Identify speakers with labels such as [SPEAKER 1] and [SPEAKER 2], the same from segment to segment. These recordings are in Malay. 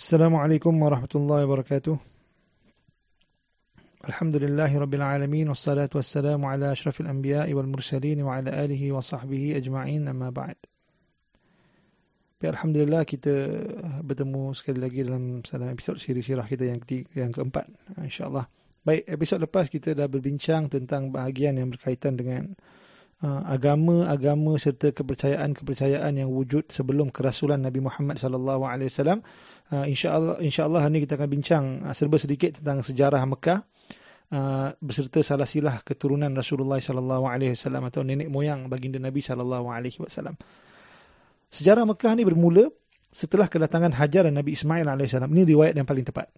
[SPEAKER 1] Assalamualaikum warahmatullahi wabarakatuh. Alhamdulillahi rabbil alamin wassalatu wassalamu ala asyrafil anbiya'i wal mursalin wa ala alihi wa sahbihi ajma'in amma ba'd. Alhamdulillah kita bertemu sekali lagi dalam salam episod siri sirah kita yang ketiga, yang keempat insyaallah. Baik, episod lepas kita dah berbincang tentang bahagian yang berkaitan dengan agama-agama serta kepercayaan-kepercayaan yang wujud sebelum kerasulan Nabi Muhammad sallallahu alaihi wasallam. Uh, insyaallah insyaallah hari ini kita akan bincang uh, serba sedikit tentang sejarah Mekah beserta salah silah keturunan Rasulullah sallallahu alaihi wasallam atau nenek moyang baginda Nabi sallallahu alaihi wasallam. Sejarah Mekah ni bermula setelah kedatangan Hajar dan Nabi Ismail alaihissalam. Ini riwayat yang paling tepat.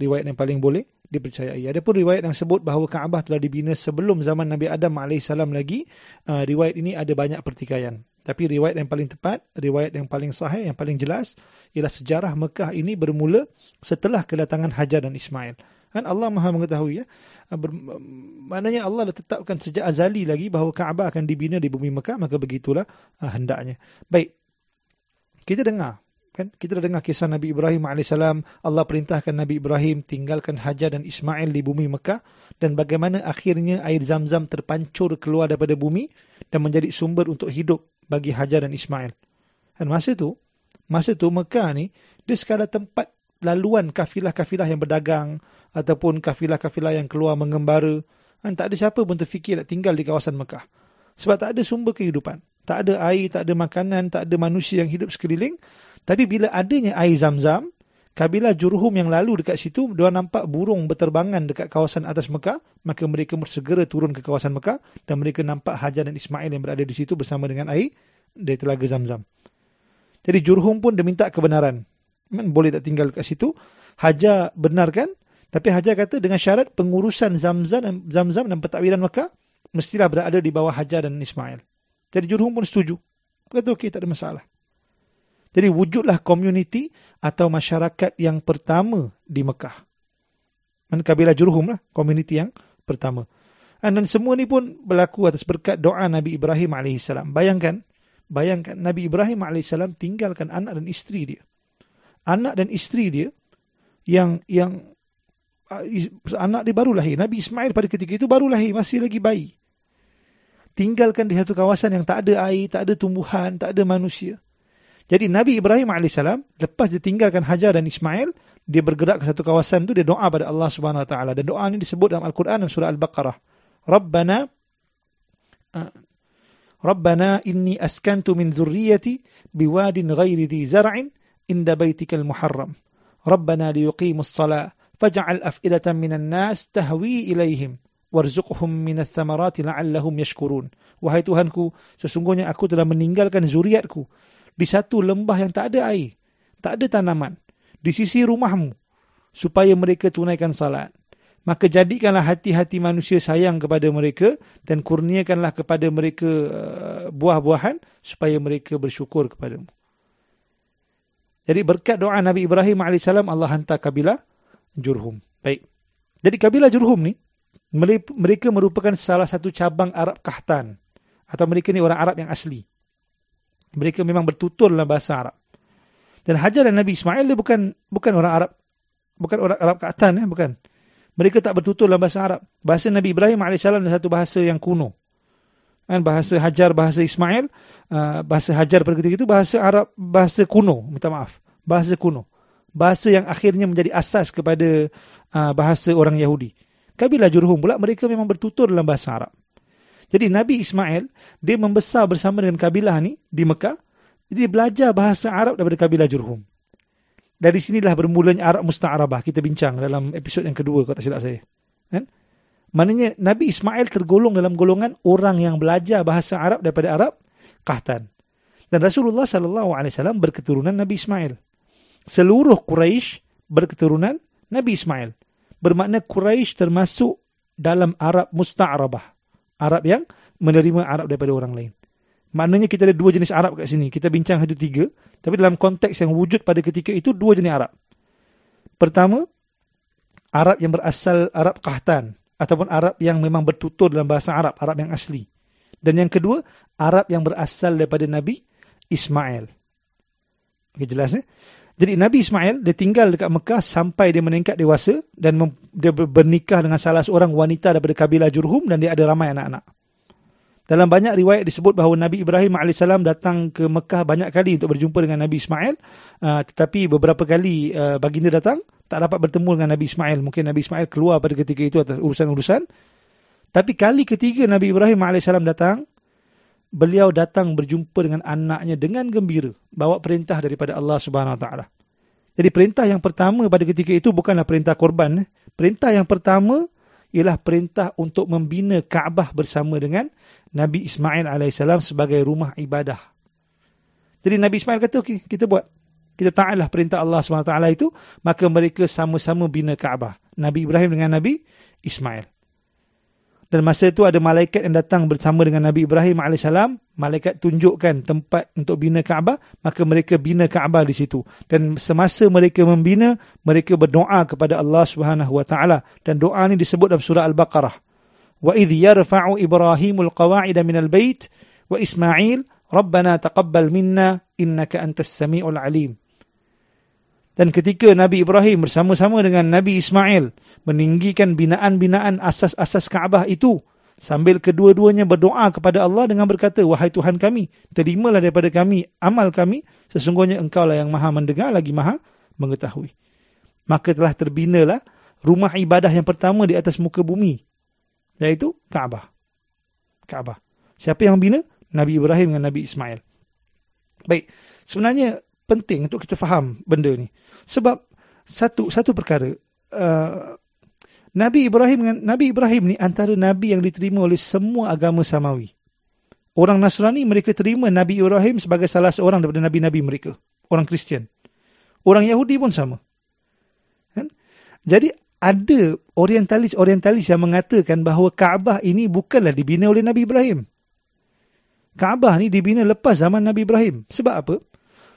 [SPEAKER 1] Riwayat yang paling boleh dipercayai. Ada pun riwayat yang sebut bahawa Kaabah telah dibina sebelum zaman Nabi Adam alaihissalam lagi. Uh, riwayat ini ada banyak pertikaian. Tapi riwayat yang paling tepat, riwayat yang paling sahih, yang paling jelas ialah sejarah Mekah ini bermula setelah kedatangan Hajar dan Ismail. Kan Allah Maha mengetahui ya. Ber, maknanya Allah dah tetapkan sejak azali lagi bahawa Kaabah akan dibina di bumi Mekah, maka begitulah uh, hendaknya. Baik. Kita dengar kan kita dah dengar kisah Nabi Ibrahim alaihissalam Allah perintahkan Nabi Ibrahim tinggalkan Hajar dan Ismail di bumi Mekah dan bagaimana akhirnya air Zam-Zam terpancur keluar daripada bumi dan menjadi sumber untuk hidup bagi Hajar dan Ismail. Dan masa tu, masa tu Mekah ni dia sekadar tempat laluan kafilah-kafilah yang berdagang ataupun kafilah-kafilah yang keluar mengembara. Dan tak ada siapa pun terfikir nak tinggal di kawasan Mekah. Sebab tak ada sumber kehidupan. Tak ada air, tak ada makanan, tak ada manusia yang hidup sekeliling. Tapi bila adanya air zam-zam, kabilah Jurhum yang lalu dekat situ, dia nampak burung berterbangan dekat kawasan atas Mekah, maka mereka segera turun ke kawasan Mekah dan mereka nampak Hajar dan Ismail yang berada di situ bersama dengan air dari telaga zam-zam. Jadi Jurhum pun dia minta kebenaran. Man, boleh tak tinggal dekat situ? Hajar benarkan, tapi Hajar kata dengan syarat pengurusan zam-zam, zam-zam dan pentakwiran Mekah mestilah berada di bawah Hajar dan Ismail. Jadi Jurhum pun setuju. Kata okey, tak ada masalah. Jadi wujudlah komuniti atau masyarakat yang pertama di Mekah. Dan kabilah Jurhum lah, komuniti yang pertama. Dan semua ni pun berlaku atas berkat doa Nabi Ibrahim AS. Bayangkan, bayangkan Nabi Ibrahim AS tinggalkan anak dan isteri dia. Anak dan isteri dia yang yang uh, anak dia baru lahir. Nabi Ismail pada ketika itu baru lahir, masih lagi bayi. Tinggalkan di satu kawasan yang tak ada air, tak ada tumbuhan, tak ada manusia. Jadi Nabi Ibrahim AS, lepas dia tinggalkan Hajar dan Ismail, dia bergerak ke satu kawasan tu dia doa pada Allah Subhanahu Wa Taala dan doa ini disebut dalam Al-Quran dalam surah Al-Baqarah. Rabbana uh, Rabbana inni askantu min dzurriyyati biwadin ghairi dhi zar'in inda baitikal muharram. Rabbana liyuqimus salah faj'al af'idatan minan nas tahwi ilaihim warzuqhum minats thamarati la'allahum yashkurun. Wahai Tuhanku, sesungguhnya aku telah meninggalkan zuriatku di satu lembah yang tak ada air, tak ada tanaman, di sisi rumahmu, supaya mereka tunaikan salat. Maka jadikanlah hati-hati manusia sayang kepada mereka dan kurniakanlah kepada mereka uh, buah-buahan supaya mereka bersyukur kepadamu. Jadi berkat doa Nabi Ibrahim AS, Allah hantar kabilah Jurhum. Baik. Jadi kabilah Jurhum ni, mereka merupakan salah satu cabang Arab Kahtan. Atau mereka ni orang Arab yang asli. Mereka memang bertutur dalam bahasa Arab. Dan Hajar dan Nabi Ismail dia bukan bukan orang Arab. Bukan orang Arab Ka'atan ya, bukan. Mereka tak bertutur dalam bahasa Arab. Bahasa Nabi Ibrahim AS adalah satu bahasa yang kuno. Kan bahasa Hajar, bahasa Ismail, uh, bahasa Hajar pada ketika itu bahasa Arab, bahasa kuno, minta maaf. Bahasa kuno. Bahasa yang akhirnya menjadi asas kepada uh, bahasa orang Yahudi. Kabilah Jurhum pula mereka memang bertutur dalam bahasa Arab. Jadi Nabi Ismail dia membesar bersama dengan kabilah ni di Mekah. Jadi dia belajar bahasa Arab daripada kabilah Jurhum. Dari sinilah bermulanya Arab Musta'arabah. Kita bincang dalam episod yang kedua kalau tak silap saya. Kan? Maknanya Nabi Ismail tergolong dalam golongan orang yang belajar bahasa Arab daripada Arab Kahtan. Dan Rasulullah sallallahu alaihi wasallam berketurunan Nabi Ismail. Seluruh Quraisy berketurunan Nabi Ismail. Bermakna Quraisy termasuk dalam Arab Musta'arabah. Arab yang menerima Arab daripada orang lain. Maknanya kita ada dua jenis Arab kat sini. Kita bincang satu tiga. Tapi dalam konteks yang wujud pada ketika itu, dua jenis Arab. Pertama, Arab yang berasal Arab Kahtan. Ataupun Arab yang memang bertutur dalam bahasa Arab. Arab yang asli. Dan yang kedua, Arab yang berasal daripada Nabi Ismail. Okay, jelas eh? Jadi Nabi Ismail dia tinggal dekat Mekah sampai dia meningkat dewasa dan dia bernikah dengan salah seorang wanita daripada kabilah Jurhum dan dia ada ramai anak-anak. Dalam banyak riwayat disebut bahawa Nabi Ibrahim AS datang ke Mekah banyak kali untuk berjumpa dengan Nabi Ismail. Uh, tetapi beberapa kali uh, baginda datang, tak dapat bertemu dengan Nabi Ismail. Mungkin Nabi Ismail keluar pada ketika itu atas urusan-urusan. Tapi kali ketiga Nabi Ibrahim AS datang, beliau datang berjumpa dengan anaknya dengan gembira bawa perintah daripada Allah Subhanahu Wa Taala. Jadi perintah yang pertama pada ketika itu bukanlah perintah korban. Perintah yang pertama ialah perintah untuk membina Kaabah bersama dengan Nabi Ismail alaihissalam sebagai rumah ibadah. Jadi Nabi Ismail kata okey, kita buat. Kita taatlah perintah Allah SWT itu, maka mereka sama-sama bina Kaabah. Nabi Ibrahim dengan Nabi Ismail. Dan masa itu ada malaikat yang datang bersama dengan Nabi Ibrahim AS. Malaikat tunjukkan tempat untuk bina Kaabah. Maka mereka bina Kaabah di situ. Dan semasa mereka membina, mereka berdoa kepada Allah SWT. Dan doa ini disebut dalam surah Al-Baqarah. Wa idh yarfa'u Ibrahimul qawa'ida minal bait wa Ismail Rabbana taqabbal minna innaka antas sami'ul alim. Dan ketika Nabi Ibrahim bersama-sama dengan Nabi Ismail meninggikan binaan-binaan asas-asas Kaabah itu sambil kedua-duanya berdoa kepada Allah dengan berkata, Wahai Tuhan kami, terimalah daripada kami amal kami, sesungguhnya engkau lah yang maha mendengar lagi maha mengetahui. Maka telah terbinalah rumah ibadah yang pertama di atas muka bumi, iaitu Kaabah. Kaabah. Siapa yang bina? Nabi Ibrahim dengan Nabi Ismail. Baik, sebenarnya penting untuk kita faham benda ni. Sebab satu satu perkara uh, Nabi Ibrahim dengan Nabi Ibrahim ni antara nabi yang diterima oleh semua agama samawi. Orang Nasrani mereka terima Nabi Ibrahim sebagai salah seorang daripada nabi-nabi mereka, orang Kristian. Orang Yahudi pun sama. Kan? Jadi ada orientalis-orientalis yang mengatakan bahawa Kaabah ini bukanlah dibina oleh Nabi Ibrahim. Kaabah ni dibina lepas zaman Nabi Ibrahim. Sebab apa?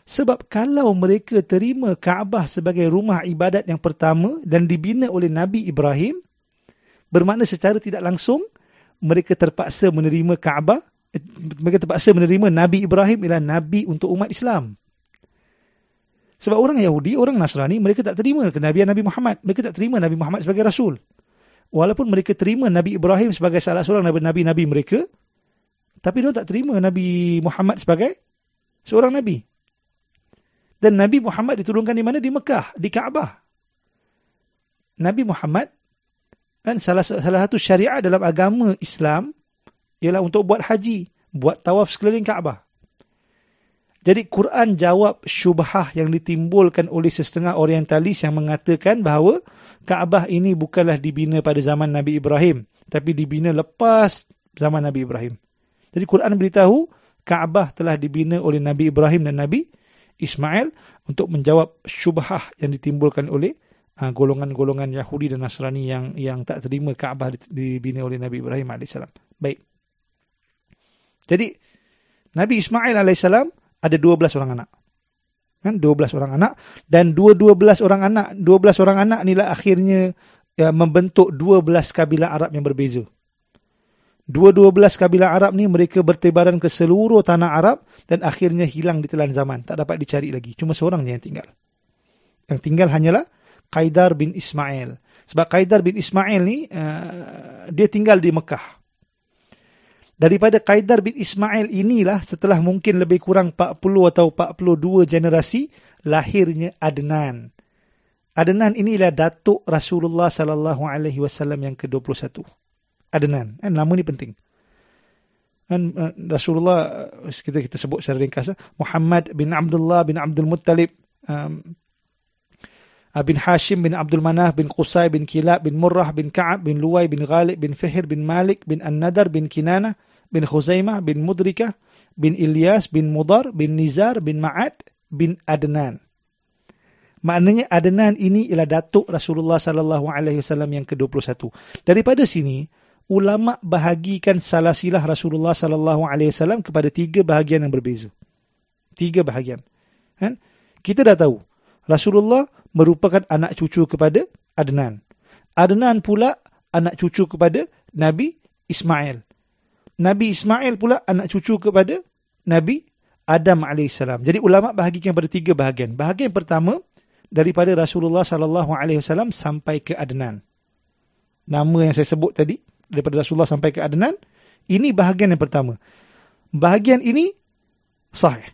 [SPEAKER 1] Sebab kalau mereka terima Kaabah sebagai rumah ibadat yang pertama dan dibina oleh Nabi Ibrahim, bermakna secara tidak langsung mereka terpaksa menerima Kaabah, mereka terpaksa menerima Nabi Ibrahim ialah Nabi untuk umat Islam. Sebab orang Yahudi, orang Nasrani, mereka tak terima kenabian Nabi Muhammad. Mereka tak terima Nabi Muhammad sebagai Rasul. Walaupun mereka terima Nabi Ibrahim sebagai salah seorang Nabi-Nabi mereka, tapi mereka tak terima Nabi Muhammad sebagai seorang Nabi. Dan Nabi Muhammad diturunkan di mana? Di Mekah, di Kaabah. Nabi Muhammad kan salah salah satu syariat dalam agama Islam ialah untuk buat haji, buat tawaf sekeliling Kaabah. Jadi Quran jawab syubhah yang ditimbulkan oleh setengah orientalis yang mengatakan bahawa Kaabah ini bukanlah dibina pada zaman Nabi Ibrahim, tapi dibina lepas zaman Nabi Ibrahim. Jadi Quran beritahu Kaabah telah dibina oleh Nabi Ibrahim dan Nabi Ismail untuk menjawab syubhah yang ditimbulkan oleh uh, golongan-golongan Yahudi dan Nasrani yang yang tak terima Kaabah dibina oleh Nabi Ibrahim AS. Baik. Jadi, Nabi Ismail AS ada 12 orang anak. Kan? 12 orang anak. Dan 2-12 orang anak, 12 orang anak inilah akhirnya ya, membentuk 12 kabilah Arab yang berbeza. Dua-dua belas kabilah Arab ni mereka bertebaran ke seluruh tanah Arab dan akhirnya hilang di telan zaman. Tak dapat dicari lagi. Cuma seorang yang tinggal. Yang tinggal hanyalah Qaidar bin Ismail. Sebab Qaidar bin Ismail ni, uh, dia tinggal di Mekah. Daripada Qaidar bin Ismail inilah setelah mungkin lebih kurang 40 atau 42 generasi, lahirnya Adnan. Adnan inilah datuk Rasulullah sallallahu alaihi wasallam yang ke-21. Adnan. Kan nama ni penting. Kan Rasulullah uh, kita kita sebut secara ringkas uh, Muhammad bin Abdullah bin Abdul Muttalib um, bin Hashim bin Abdul Manaf bin Qusay bin Kilab bin Murrah bin Ka'ab bin Luway bin Ghalib bin Fihir bin Malik bin An-Nadar bin Kinana bin Khuzaimah bin Mudrikah bin Ilyas bin Mudar bin Nizar bin Ma'ad bin Adnan. Maknanya Adnan ini ialah datuk Rasulullah sallallahu alaihi wasallam yang ke-21. Daripada sini ulama bahagikan salasilah Rasulullah sallallahu alaihi wasallam kepada tiga bahagian yang berbeza. Tiga bahagian. Kan? Kita dah tahu Rasulullah merupakan anak cucu kepada Adnan. Adnan pula anak cucu kepada Nabi Ismail. Nabi Ismail pula anak cucu kepada Nabi Adam alaihissalam. Jadi ulama bahagikan pada tiga bahagian. Bahagian pertama daripada Rasulullah sallallahu alaihi wasallam sampai ke Adnan. Nama yang saya sebut tadi daripada Rasulullah sampai ke Adnan, ini bahagian yang pertama. Bahagian ini sahih.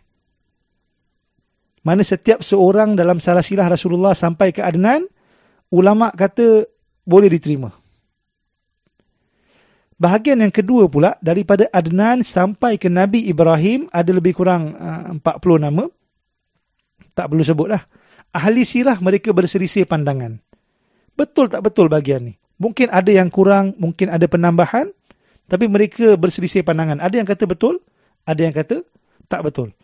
[SPEAKER 1] Mana setiap seorang dalam salah silah Rasulullah sampai ke Adnan, ulama kata boleh diterima. Bahagian yang kedua pula daripada Adnan sampai ke Nabi Ibrahim ada lebih kurang uh, 40 nama. Tak perlu sebutlah. Ahli sirah mereka berselisih pandangan. Betul tak betul bahagian ni? Mungkin ada yang kurang, mungkin ada penambahan. Tapi mereka berselisih pandangan. Ada yang kata betul, ada yang kata tak betul.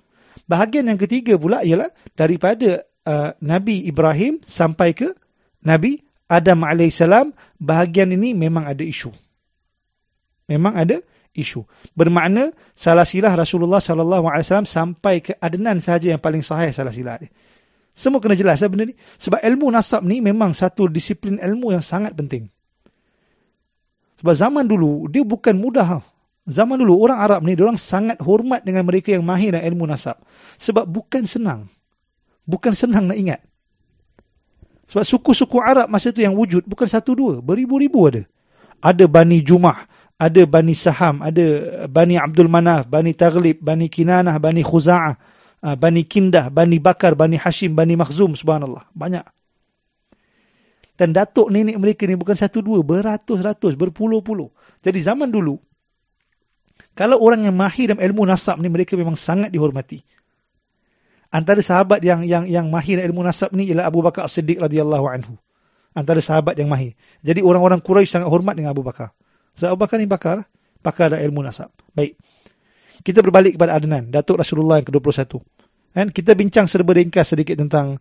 [SPEAKER 1] Bahagian yang ketiga pula ialah daripada uh, Nabi Ibrahim sampai ke Nabi Adam AS. Bahagian ini memang ada isu memang ada isu. Bermakna salah silah Rasulullah wasallam sampai ke Adnan sahaja yang paling sahih salah silah. Semua kena jelas ya benda ni. Sebab ilmu nasab ni memang satu disiplin ilmu yang sangat penting. Sebab zaman dulu dia bukan mudah. Zaman dulu orang Arab ni orang sangat hormat dengan mereka yang mahir dalam ilmu nasab. Sebab bukan senang. Bukan senang nak ingat. Sebab suku-suku Arab masa tu yang wujud bukan satu dua, beribu-ribu ada. Ada Bani Jumah, ada Bani Saham, ada Bani Abdul Manaf, Bani Taghlib, Bani Kinanah, Bani Khuza'ah, ah, Bani Kindah, Bani Bakar, Bani Hashim, Bani Makhzum, subhanallah. Banyak. Dan datuk nenek mereka ni bukan satu dua, beratus-ratus, berpuluh-puluh. Jadi zaman dulu, kalau orang yang mahir dalam ilmu nasab ni, mereka memang sangat dihormati. Antara sahabat yang yang yang mahir ilmu nasab ni ialah Abu Bakar As-Siddiq radhiyallahu anhu. Antara sahabat yang mahir. Jadi orang-orang Quraisy sangat hormat dengan Abu Bakar. Sebab Abu Bakar ni pakar, pakar dalam ilmu nasab. Baik. Kita berbalik kepada Adnan, Datuk Rasulullah yang ke-21. Kan? Kita bincang serba ringkas sedikit tentang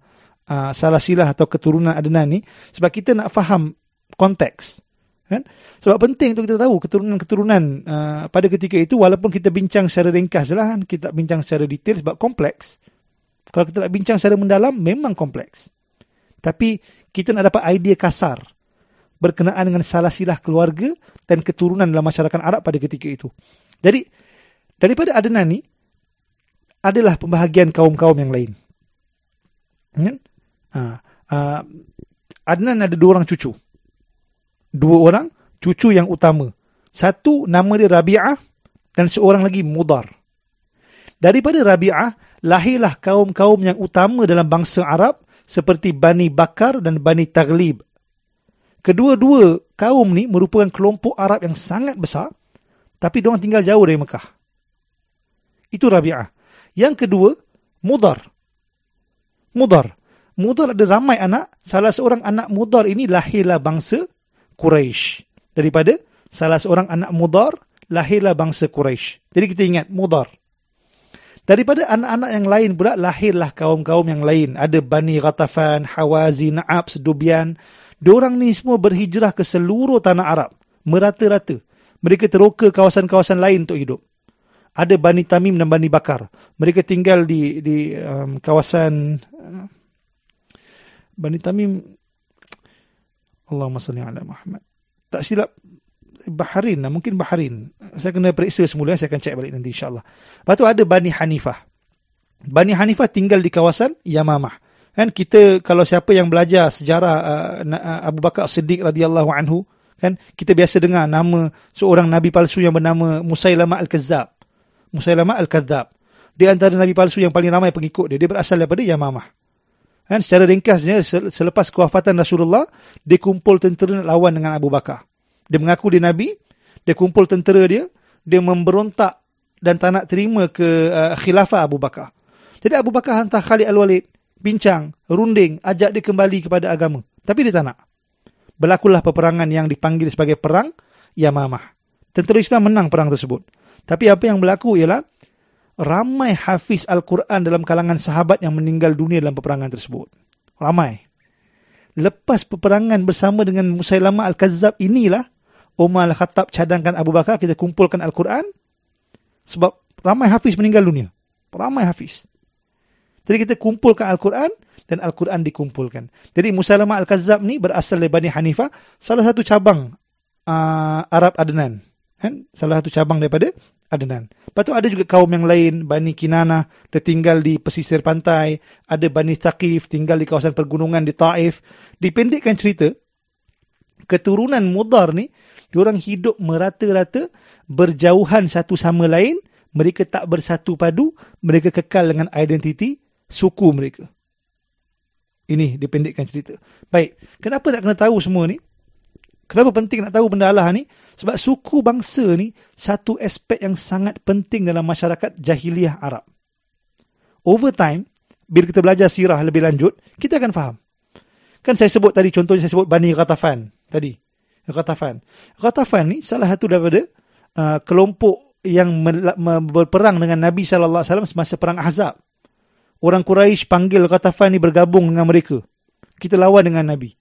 [SPEAKER 1] uh, salah silah atau keturunan Adnan ni sebab kita nak faham konteks. Kan? Sebab penting untuk kita tahu keturunan-keturunan uh, pada ketika itu walaupun kita bincang secara ringkas lah kan, kita bincang secara detail sebab kompleks. Kalau kita nak bincang secara mendalam memang kompleks. Tapi kita nak dapat idea kasar berkenaan dengan salah silah keluarga dan keturunan dalam masyarakat Arab pada ketika itu. Jadi, daripada Adnan ni, adalah pembahagian kaum-kaum yang lain. Kan? Uh, Adnan ada dua orang cucu. Dua orang cucu yang utama. Satu nama dia Rabi'ah dan seorang lagi Mudar. Daripada Rabi'ah, lahirlah kaum-kaum yang utama dalam bangsa Arab seperti Bani Bakar dan Bani Taglib Kedua-dua kaum ni merupakan kelompok Arab yang sangat besar tapi diorang tinggal jauh dari Mekah. Itu Rabi'ah. Yang kedua, Mudar. Mudar. Mudar ada ramai anak. Salah seorang anak Mudar ini lahirlah bangsa Quraisy. Daripada salah seorang anak Mudar lahirlah bangsa Quraisy. Jadi kita ingat Mudar. Daripada anak-anak yang lain pula lahirlah kaum-kaum yang lain. Ada Bani Ghatafan, Hawazi, Na'ab, Sedubian, Diorang ni semua berhijrah ke seluruh tanah Arab. Merata-rata. Mereka teroka kawasan-kawasan lain untuk hidup. Ada Bani Tamim dan Bani Bakar. Mereka tinggal di di um, kawasan uh, Bani Tamim Allahumma salli ala Muhammad. Tak silap Bahrain lah, mungkin Bahrain. Saya kena periksa semula, saya akan cek balik nanti insyaAllah. Lepas tu ada Bani Hanifah. Bani Hanifah tinggal di kawasan Yamamah. Kan kita kalau siapa yang belajar sejarah uh, Abu Bakar Siddiq radhiyallahu anhu kan kita biasa dengar nama seorang nabi palsu yang bernama Musailamah al-Kazzab. Musailamah al-Kazzab. Dia antara nabi palsu yang paling ramai pengikut dia. Dia berasal daripada Yamamah. Kan secara ringkasnya selepas kewafatan Rasulullah dia kumpul tentera nak lawan dengan Abu Bakar. Dia mengaku dia nabi, dia kumpul tentera dia, dia memberontak dan tak nak terima ke uh, khilafah Abu Bakar. Jadi Abu Bakar hantar Khalid Al-Walid bincang, runding, ajak dia kembali kepada agama. Tapi dia tak nak. Berlakulah peperangan yang dipanggil sebagai perang Yamamah. Tentera Islam menang perang tersebut. Tapi apa yang berlaku ialah ramai hafiz Al-Quran dalam kalangan sahabat yang meninggal dunia dalam peperangan tersebut. Ramai. Lepas peperangan bersama dengan Musailamah Al-Kazzab inilah Umar Al-Khattab cadangkan Abu Bakar kita kumpulkan Al-Quran sebab ramai hafiz meninggal dunia. Ramai hafiz. Jadi kita kumpulkan Al-Quran dan Al-Quran dikumpulkan. Jadi Musalamah Al-Kazzab ni berasal dari Bani Hanifah, salah satu cabang uh, Arab Adnan. Kan? Salah satu cabang daripada Adnan. Lepas tu ada juga kaum yang lain, Bani Kinana, dia tinggal di pesisir pantai. Ada Bani Thaqif, tinggal di kawasan pergunungan di Taif. Dipendekkan cerita, keturunan Mudar ni, diorang hidup merata-rata, berjauhan satu sama lain, mereka tak bersatu padu, mereka kekal dengan identiti suku mereka. Ini dipendekkan cerita. Baik, kenapa nak kena tahu semua ni? Kenapa penting nak tahu benda Allah ni? Sebab suku bangsa ni satu aspek yang sangat penting dalam masyarakat jahiliah Arab. Over time, bila kita belajar sirah lebih lanjut, kita akan faham. Kan saya sebut tadi, contohnya saya sebut Bani Ghatafan tadi. Ghatafan. Ghatafan ni salah satu daripada uh, kelompok yang berperang dengan Nabi SAW semasa perang Ahzab. Orang Quraisy panggil Ghatafan ni bergabung dengan mereka. Kita lawan dengan Nabi.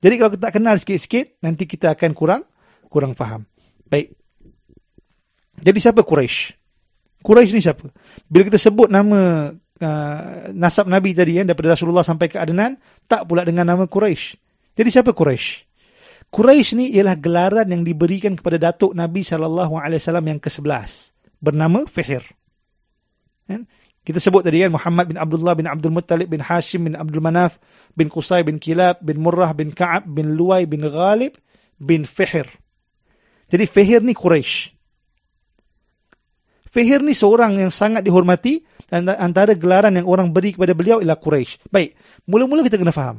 [SPEAKER 1] Jadi kalau kita tak kenal sikit-sikit, nanti kita akan kurang kurang faham. Baik. Jadi siapa Quraisy? Quraisy ni siapa? Bila kita sebut nama uh, nasab Nabi tadi kan daripada Rasulullah sampai ke Adnan, tak pula dengan nama Quraisy. Jadi siapa Quraisy? Quraisy ni ialah gelaran yang diberikan kepada datuk Nabi sallallahu alaihi wasallam yang ke-11 bernama Fihir. Kan? Kita sebut tadi kan Muhammad bin Abdullah bin Abdul Muttalib bin Hashim bin Abdul Manaf bin Qusay bin Kilab bin Murrah bin Ka'ab bin Luwai bin Ghalib bin Fihir. Jadi Fihir ni Quraisy. Fihir ni seorang yang sangat dihormati dan antara gelaran yang orang beri kepada beliau ialah Quraisy. Baik, mula-mula kita kena faham.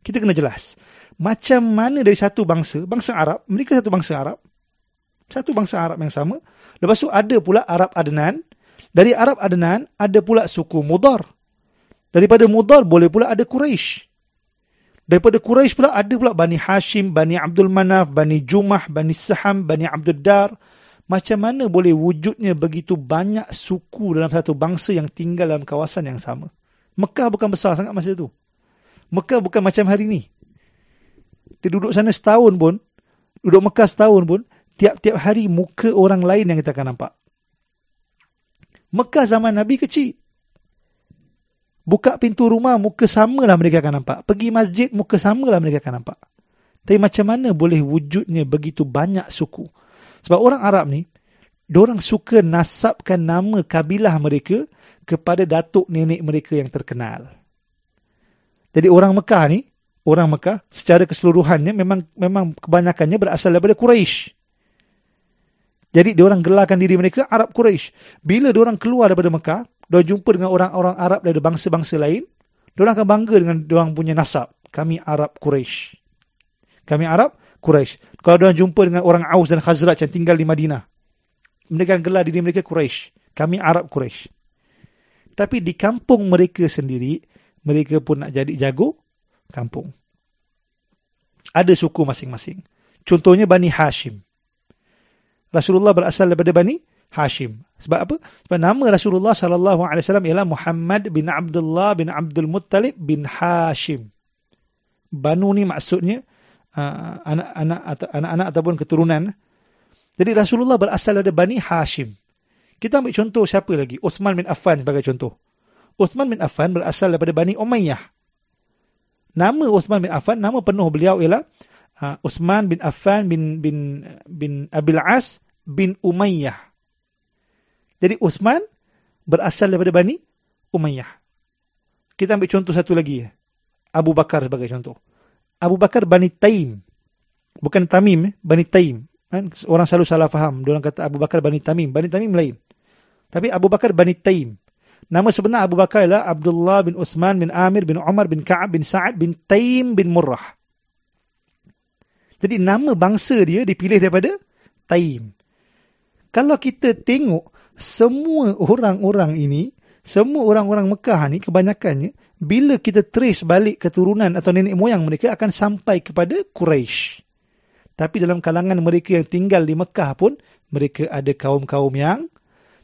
[SPEAKER 1] Kita kena jelas. Macam mana dari satu bangsa, bangsa Arab, mereka satu bangsa Arab, satu bangsa Arab yang sama. Lepas tu ada pula Arab Adnan, dari Arab Adnan ada pula suku Mudar. Daripada Mudar boleh pula ada Quraisy. Daripada Quraisy pula ada pula Bani Hashim, Bani Abdul Manaf, Bani Jumah, Bani Saham, Bani Abdul Dar. Macam mana boleh wujudnya begitu banyak suku dalam satu bangsa yang tinggal dalam kawasan yang sama? Mekah bukan besar sangat masa itu. Mekah bukan macam hari ini. Dia duduk sana setahun pun, duduk Mekah setahun pun, tiap-tiap hari muka orang lain yang kita akan nampak. Mekah zaman Nabi kecil. Buka pintu rumah, muka samalah mereka akan nampak. Pergi masjid, muka samalah mereka akan nampak. Tapi macam mana boleh wujudnya begitu banyak suku? Sebab orang Arab ni, orang suka nasabkan nama kabilah mereka kepada datuk nenek mereka yang terkenal. Jadi orang Mekah ni, orang Mekah secara keseluruhannya memang memang kebanyakannya berasal daripada Quraisy. Jadi dia orang gelarkan diri mereka Arab Quraisy. Bila dia orang keluar daripada Mekah, dia jumpa dengan orang-orang Arab dari bangsa-bangsa lain, dia orang akan bangga dengan dia orang punya nasab. Kami Arab Quraisy. Kami Arab Quraisy. Kalau dia orang jumpa dengan orang Aus dan Khazraj yang tinggal di Madinah, mereka akan gelar diri mereka Quraisy. Kami Arab Quraisy. Tapi di kampung mereka sendiri, mereka pun nak jadi jago kampung. Ada suku masing-masing. Contohnya Bani Hashim. Rasulullah berasal daripada Bani Hashim. Sebab apa? Sebab nama Rasulullah sallallahu alaihi wasallam ialah Muhammad bin Abdullah bin Abdul Muttalib bin Hashim. Banu ni maksudnya uh, anak-anak atau anak-anak ataupun keturunan. Jadi Rasulullah berasal dari Bani Hashim. Kita ambil contoh siapa lagi? Uthman bin Affan sebagai contoh. Uthman bin Affan berasal daripada Bani Umayyah. Nama Uthman bin Affan, nama penuh beliau ialah uh, Uthman bin Affan bin bin bin Abil As bin Umayyah. Jadi Uthman berasal daripada Bani Umayyah. Kita ambil contoh satu lagi. Abu Bakar sebagai contoh. Abu Bakar Bani Taim. Bukan Tamim, eh? Bani Taim. Kan? Orang selalu salah faham. Dia kata Abu Bakar Bani Tamim. Bani Tamim lain. Tapi Abu Bakar Bani Taim. Nama sebenar Abu Bakar ialah Abdullah bin Uthman bin Amir bin Umar bin Ka'ab bin Sa'ad bin Taim bin Murrah. Jadi nama bangsa dia dipilih daripada Taim. Kalau kita tengok semua orang-orang ini, semua orang-orang Mekah ni kebanyakannya, bila kita trace balik keturunan atau nenek moyang mereka akan sampai kepada Quraisy. Tapi dalam kalangan mereka yang tinggal di Mekah pun, mereka ada kaum-kaum yang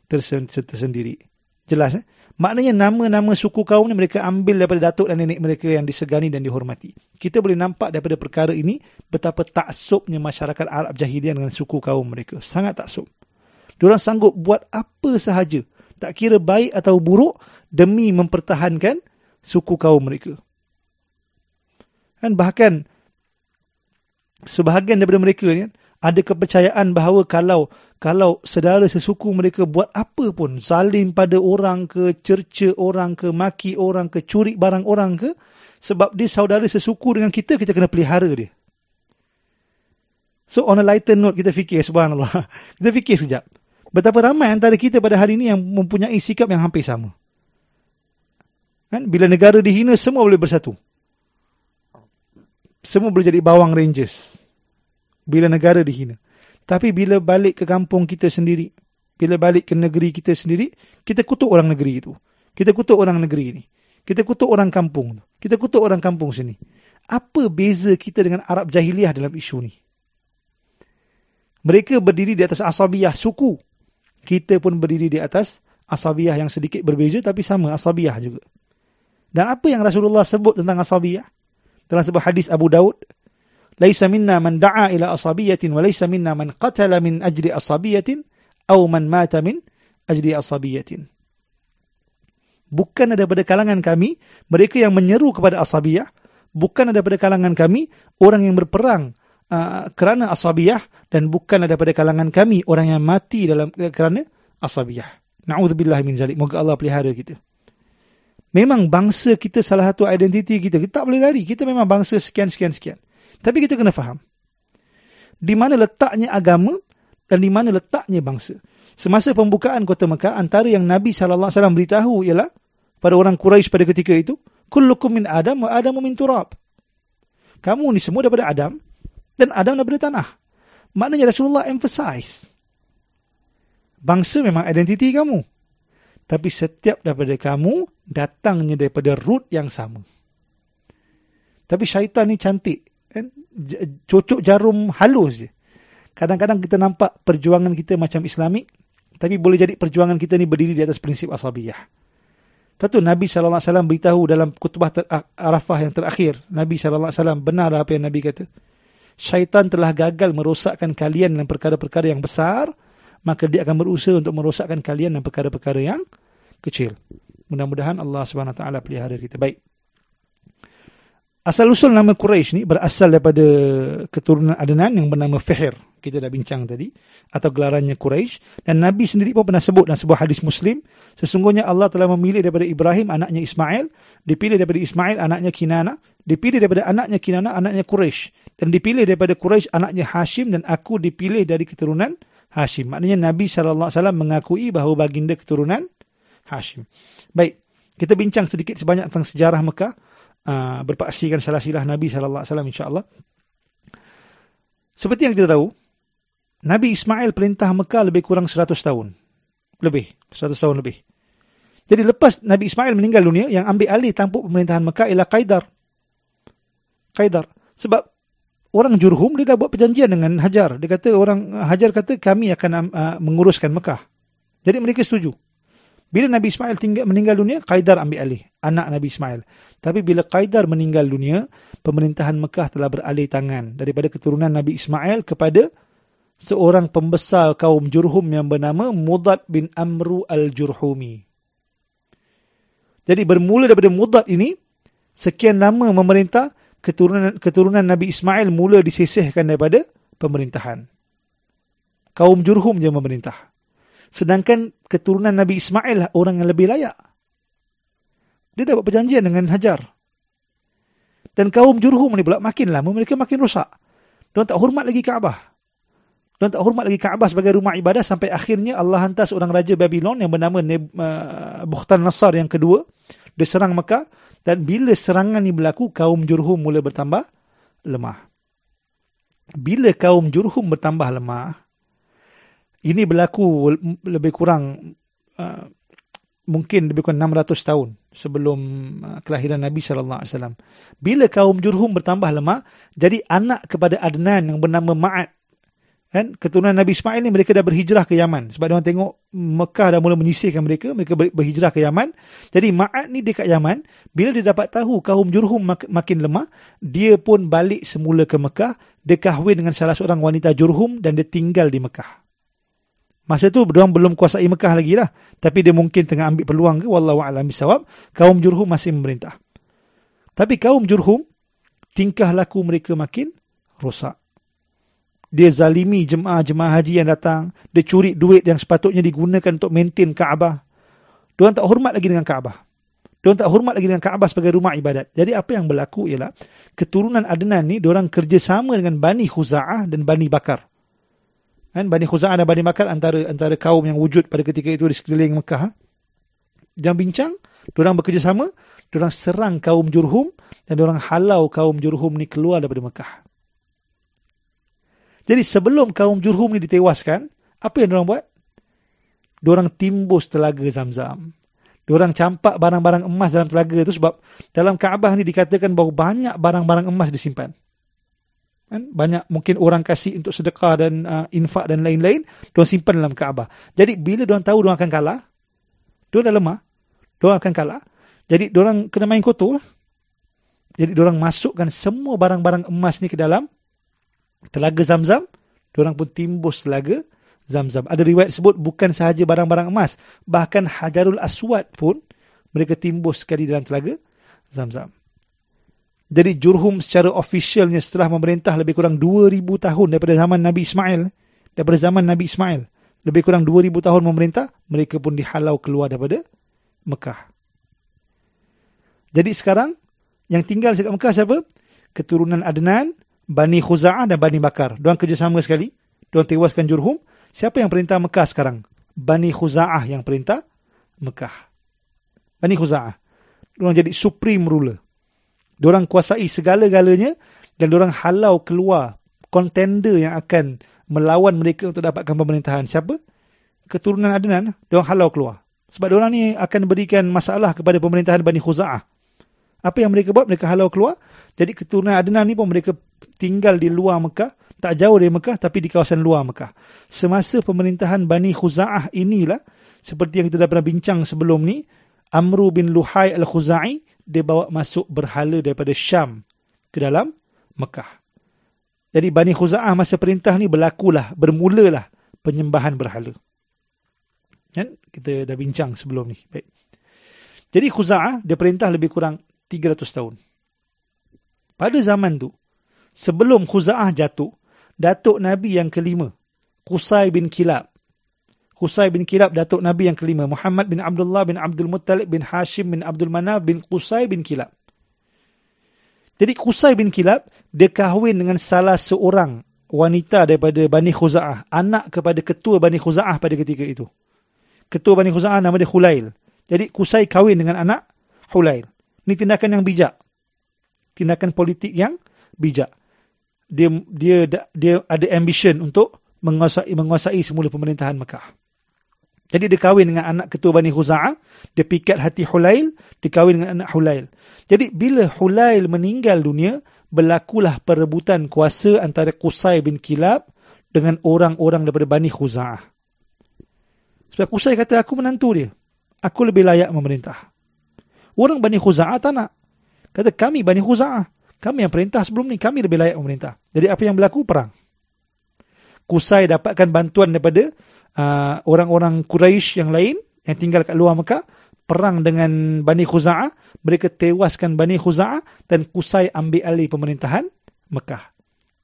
[SPEAKER 1] tersendiri. Jelas eh? Maknanya nama-nama suku kaum ni mereka ambil daripada datuk dan nenek mereka yang disegani dan dihormati. Kita boleh nampak daripada perkara ini betapa taksubnya masyarakat Arab jahiliah dengan suku kaum mereka. Sangat taksub. Diorang sanggup buat apa sahaja. Tak kira baik atau buruk demi mempertahankan suku kaum mereka. Dan bahkan sebahagian daripada mereka ni ada kepercayaan bahawa kalau kalau saudara sesuku mereka buat apa pun zalim pada orang ke cerca orang ke maki orang ke curi barang orang ke sebab dia saudara sesuku dengan kita kita kena pelihara dia. So on a lighter note kita fikir subhanallah. Kita fikir sekejap. Betapa ramai antara kita pada hari ini yang mempunyai sikap yang hampir sama. Kan? Bila negara dihina semua boleh bersatu. Semua boleh jadi bawang rangers bila negara dihina. Tapi bila balik ke kampung kita sendiri, bila balik ke negeri kita sendiri, kita kutuk orang negeri itu. Kita kutuk orang negeri ini. Kita kutuk orang kampung. Kita kutuk orang kampung sini. Apa beza kita dengan Arab jahiliah dalam isu ni? Mereka berdiri di atas asabiyah suku. Kita pun berdiri di atas asabiyah yang sedikit berbeza tapi sama asabiyah juga. Dan apa yang Rasulullah sebut tentang asabiyah? Dalam sebuah hadis Abu Daud, minna man da'a ila asabiyatin wa laisa minna man qatala min ajri asabiyatin atau man mata min ajri asabiyatin. Bukan ada pada kalangan kami mereka yang menyeru kepada asabiyah, bukan ada pada kalangan kami orang yang berperang uh, kerana asabiyah dan bukan ada pada kalangan kami orang yang mati dalam uh, kerana asabiyah. Nauzubillah min zalik. Moga Allah pelihara kita. Memang bangsa kita salah satu identiti kita. Kita tak boleh lari. Kita memang bangsa sekian sekian sekian. Tapi kita kena faham. Di mana letaknya agama dan di mana letaknya bangsa. Semasa pembukaan kota Mekah, antara yang Nabi SAW beritahu ialah pada orang Quraisy pada ketika itu, Kullukum min Adam wa Adam min Turab. Kamu ni semua daripada Adam dan Adam daripada tanah. Maknanya Rasulullah emphasize. Bangsa memang identiti kamu. Tapi setiap daripada kamu datangnya daripada root yang sama. Tapi syaitan ni cantik kan cocok jarum halus je kadang-kadang kita nampak perjuangan kita macam islamik tapi boleh jadi perjuangan kita ni berdiri di atas prinsip asabiyah Lepas tu Nabi SAW beritahu dalam kutubah ter- Arafah yang terakhir. Nabi SAW benar apa yang Nabi kata. Syaitan telah gagal merosakkan kalian dalam perkara-perkara yang besar. Maka dia akan berusaha untuk merosakkan kalian dalam perkara-perkara yang kecil. Mudah-mudahan Allah SWT pelihara kita. Baik. Asal-usul nama Quraisy ni berasal daripada keturunan Adnan yang bernama Fihr. Kita dah bincang tadi. Atau gelarannya Quraisy. Dan Nabi sendiri pun pernah sebut dalam sebuah hadis Muslim. Sesungguhnya Allah telah memilih daripada Ibrahim anaknya Ismail. Dipilih daripada Ismail anaknya Kinana. Dipilih daripada anaknya Kinana anaknya Quraisy. Dan dipilih daripada Quraisy anaknya Hashim. Dan aku dipilih dari keturunan Hashim. Maknanya Nabi SAW mengakui bahawa baginda keturunan Hashim. Baik. Kita bincang sedikit sebanyak tentang sejarah Mekah uh, berpaksikan salah silah Nabi sallallahu alaihi wasallam insyaallah. Seperti yang kita tahu, Nabi Ismail perintah Mekah lebih kurang 100 tahun. Lebih, 100 tahun lebih. Jadi lepas Nabi Ismail meninggal dunia, yang ambil alih tampuk pemerintahan Mekah ialah Qaidar. Qaidar. Sebab orang Jurhum dia dah buat perjanjian dengan Hajar. Dia kata orang Hajar kata kami akan uh, menguruskan Mekah. Jadi mereka setuju. Bila Nabi Ismail tinggal, meninggal dunia, Qaidar ambil alih. Anak Nabi Ismail. Tapi bila Qaidar meninggal dunia, pemerintahan Mekah telah beralih tangan. Daripada keturunan Nabi Ismail kepada seorang pembesar kaum Jurhum yang bernama Mudad bin Amru al-Jurhumi. Jadi bermula daripada Mudad ini, sekian lama memerintah, keturunan keturunan Nabi Ismail mula disisihkan daripada pemerintahan. Kaum Jurhum je memerintah. Sedangkan keturunan Nabi Ismail lah orang yang lebih layak. Dia dapat perjanjian dengan Hajar. Dan kaum Jurhum ni pula makin lama mereka makin rosak. Mereka tak hormat lagi Kaabah. Mereka tak hormat lagi Kaabah sebagai rumah ibadah sampai akhirnya Allah hantar seorang raja Babylon yang bernama uh, Bukhtan Nasar yang kedua. Dia serang Mekah. Dan bila serangan ni berlaku, kaum Jurhum mula bertambah lemah. Bila kaum Jurhum bertambah lemah, ini berlaku lebih kurang uh, mungkin lebih kurang 600 tahun sebelum uh, kelahiran Nabi sallallahu alaihi wasallam. Bila kaum Jurhum bertambah lemah, jadi anak kepada Adnan yang bernama Ma'ad kan? Keturunan Nabi Ismail ni mereka dah berhijrah ke Yaman. Sebab dia orang tengok Mekah dah mula menyisihkan mereka mereka berhijrah ke Yaman. Jadi Ma'ad ni dekat Yaman bila dia dapat tahu kaum Jurhum mak- makin lemah dia pun balik semula ke Mekah. Dia kahwin dengan salah seorang wanita Jurhum dan dia tinggal di Mekah Masa tu dia belum kuasai Mekah lagi lah. Tapi dia mungkin tengah ambil peluang ke. Wallahu a'lam bisawab. Kaum Jurhum masih memerintah. Tapi kaum Jurhum, tingkah laku mereka makin rosak. dia zalimi jemaah-jemaah haji yang datang, dia curi duit yang sepatutnya digunakan untuk maintain Kaabah. Diorang tak hormat lagi dengan Kaabah. Diorang tak hormat lagi dengan Kaabah sebagai rumah ibadat. Jadi apa yang berlaku ialah keturunan Adnan ni diorang kerjasama dengan Bani Khuza'ah dan Bani Bakar. Kan Bani Khuza'ah dan Bani Bakar antara antara kaum yang wujud pada ketika itu di sekeliling Mekah. Yang bincang, diorang bekerjasama, diorang serang kaum Jurhum dan diorang halau kaum Jurhum ni keluar daripada Mekah. Jadi sebelum kaum Jurhum ni ditewaskan, apa yang diorang buat? Diorang timbus telaga Zamzam. Diorang campak barang-barang emas dalam telaga itu sebab dalam Kaabah ni dikatakan bahawa banyak barang-barang emas disimpan. Kan? Banyak mungkin orang kasih untuk sedekah dan uh, infak dan lain-lain, diorang simpan dalam Kaabah. Jadi bila diorang tahu diorang akan kalah, diorang dah lemah, diorang akan kalah. Jadi diorang kena main kotor lah. Jadi diorang masukkan semua barang-barang emas ni ke dalam telaga Zamzam, orang pun timbus telaga Zamzam. Ada riwayat sebut bukan sahaja barang-barang emas, bahkan Hajarul Aswad pun mereka timbus sekali dalam telaga Zamzam. Jadi Jurhum secara officialnya setelah memerintah lebih kurang 2000 tahun daripada zaman Nabi Ismail, daripada zaman Nabi Ismail, lebih kurang 2000 tahun memerintah, mereka pun dihalau keluar daripada Mekah. Jadi sekarang yang tinggal dekat Mekah siapa? Keturunan Adnan, Bani Khuza'ah dan Bani Bakar. Diorang kerjasama sekali. Diorang tewaskan Jurhum. Siapa yang perintah Mekah sekarang? Bani Khuza'ah yang perintah Mekah. Bani Khuza'ah. Diorang jadi supreme ruler. Diorang kuasai segala-galanya dan diorang halau keluar kontender yang akan melawan mereka untuk dapatkan pemerintahan. Siapa? Keturunan Adnan. Diorang halau keluar. Sebab diorang ni akan berikan masalah kepada pemerintahan Bani Khuza'ah. Apa yang mereka buat? Mereka halau keluar. Jadi keturunan Adnan ni pun mereka tinggal di luar Mekah. Tak jauh dari Mekah tapi di kawasan luar Mekah. Semasa pemerintahan Bani Khuza'ah inilah. Seperti yang kita dah pernah bincang sebelum ni. Amru bin Luhai al-Khuza'i. Dia bawa masuk berhala daripada Syam ke dalam Mekah. Jadi Bani Khuza'ah masa perintah ni berlakulah, bermulalah penyembahan berhala. Kan? Kita dah bincang sebelum ni. Baik. Jadi Khuza'ah dia perintah lebih kurang 300 tahun. Pada zaman tu, sebelum Khuza'ah jatuh, Datuk Nabi yang kelima, Qusay bin Kilab. Qusay bin Kilab, Datuk Nabi yang kelima. Muhammad bin Abdullah bin Abdul Muttalib bin Hashim bin Abdul Manaf bin Qusay bin Kilab. Jadi Qusay bin Kilab, dia kahwin dengan salah seorang wanita daripada Bani Khuza'ah. Anak kepada ketua Bani Khuza'ah pada ketika itu. Ketua Bani Khuza'ah nama dia Hulail. Jadi Qusay kahwin dengan anak Hulail. Ini tindakan yang bijak. Tindakan politik yang bijak. Dia dia dia ada ambition untuk menguasai menguasai semula pemerintahan Mekah. Jadi dia kahwin dengan anak ketua Bani Khuza'ah, dia pikat hati Hulail, dia kahwin dengan anak Hulail. Jadi bila Hulail meninggal dunia, berlakulah perebutan kuasa antara Qusay bin Kilab dengan orang-orang daripada Bani Khuza'ah. Sebab Qusay kata, aku menantu dia. Aku lebih layak memerintah. Orang Bani Khuza'ah tak nak. Kata kami Bani Khuza'ah. Kami yang perintah sebelum ni. Kami lebih layak memerintah. Jadi apa yang berlaku? Perang. Kusai dapatkan bantuan daripada uh, orang-orang Quraisy yang lain yang tinggal kat luar Mekah. Perang dengan Bani Khuza'ah. Mereka tewaskan Bani Khuza'ah dan Kusai ambil alih pemerintahan Mekah.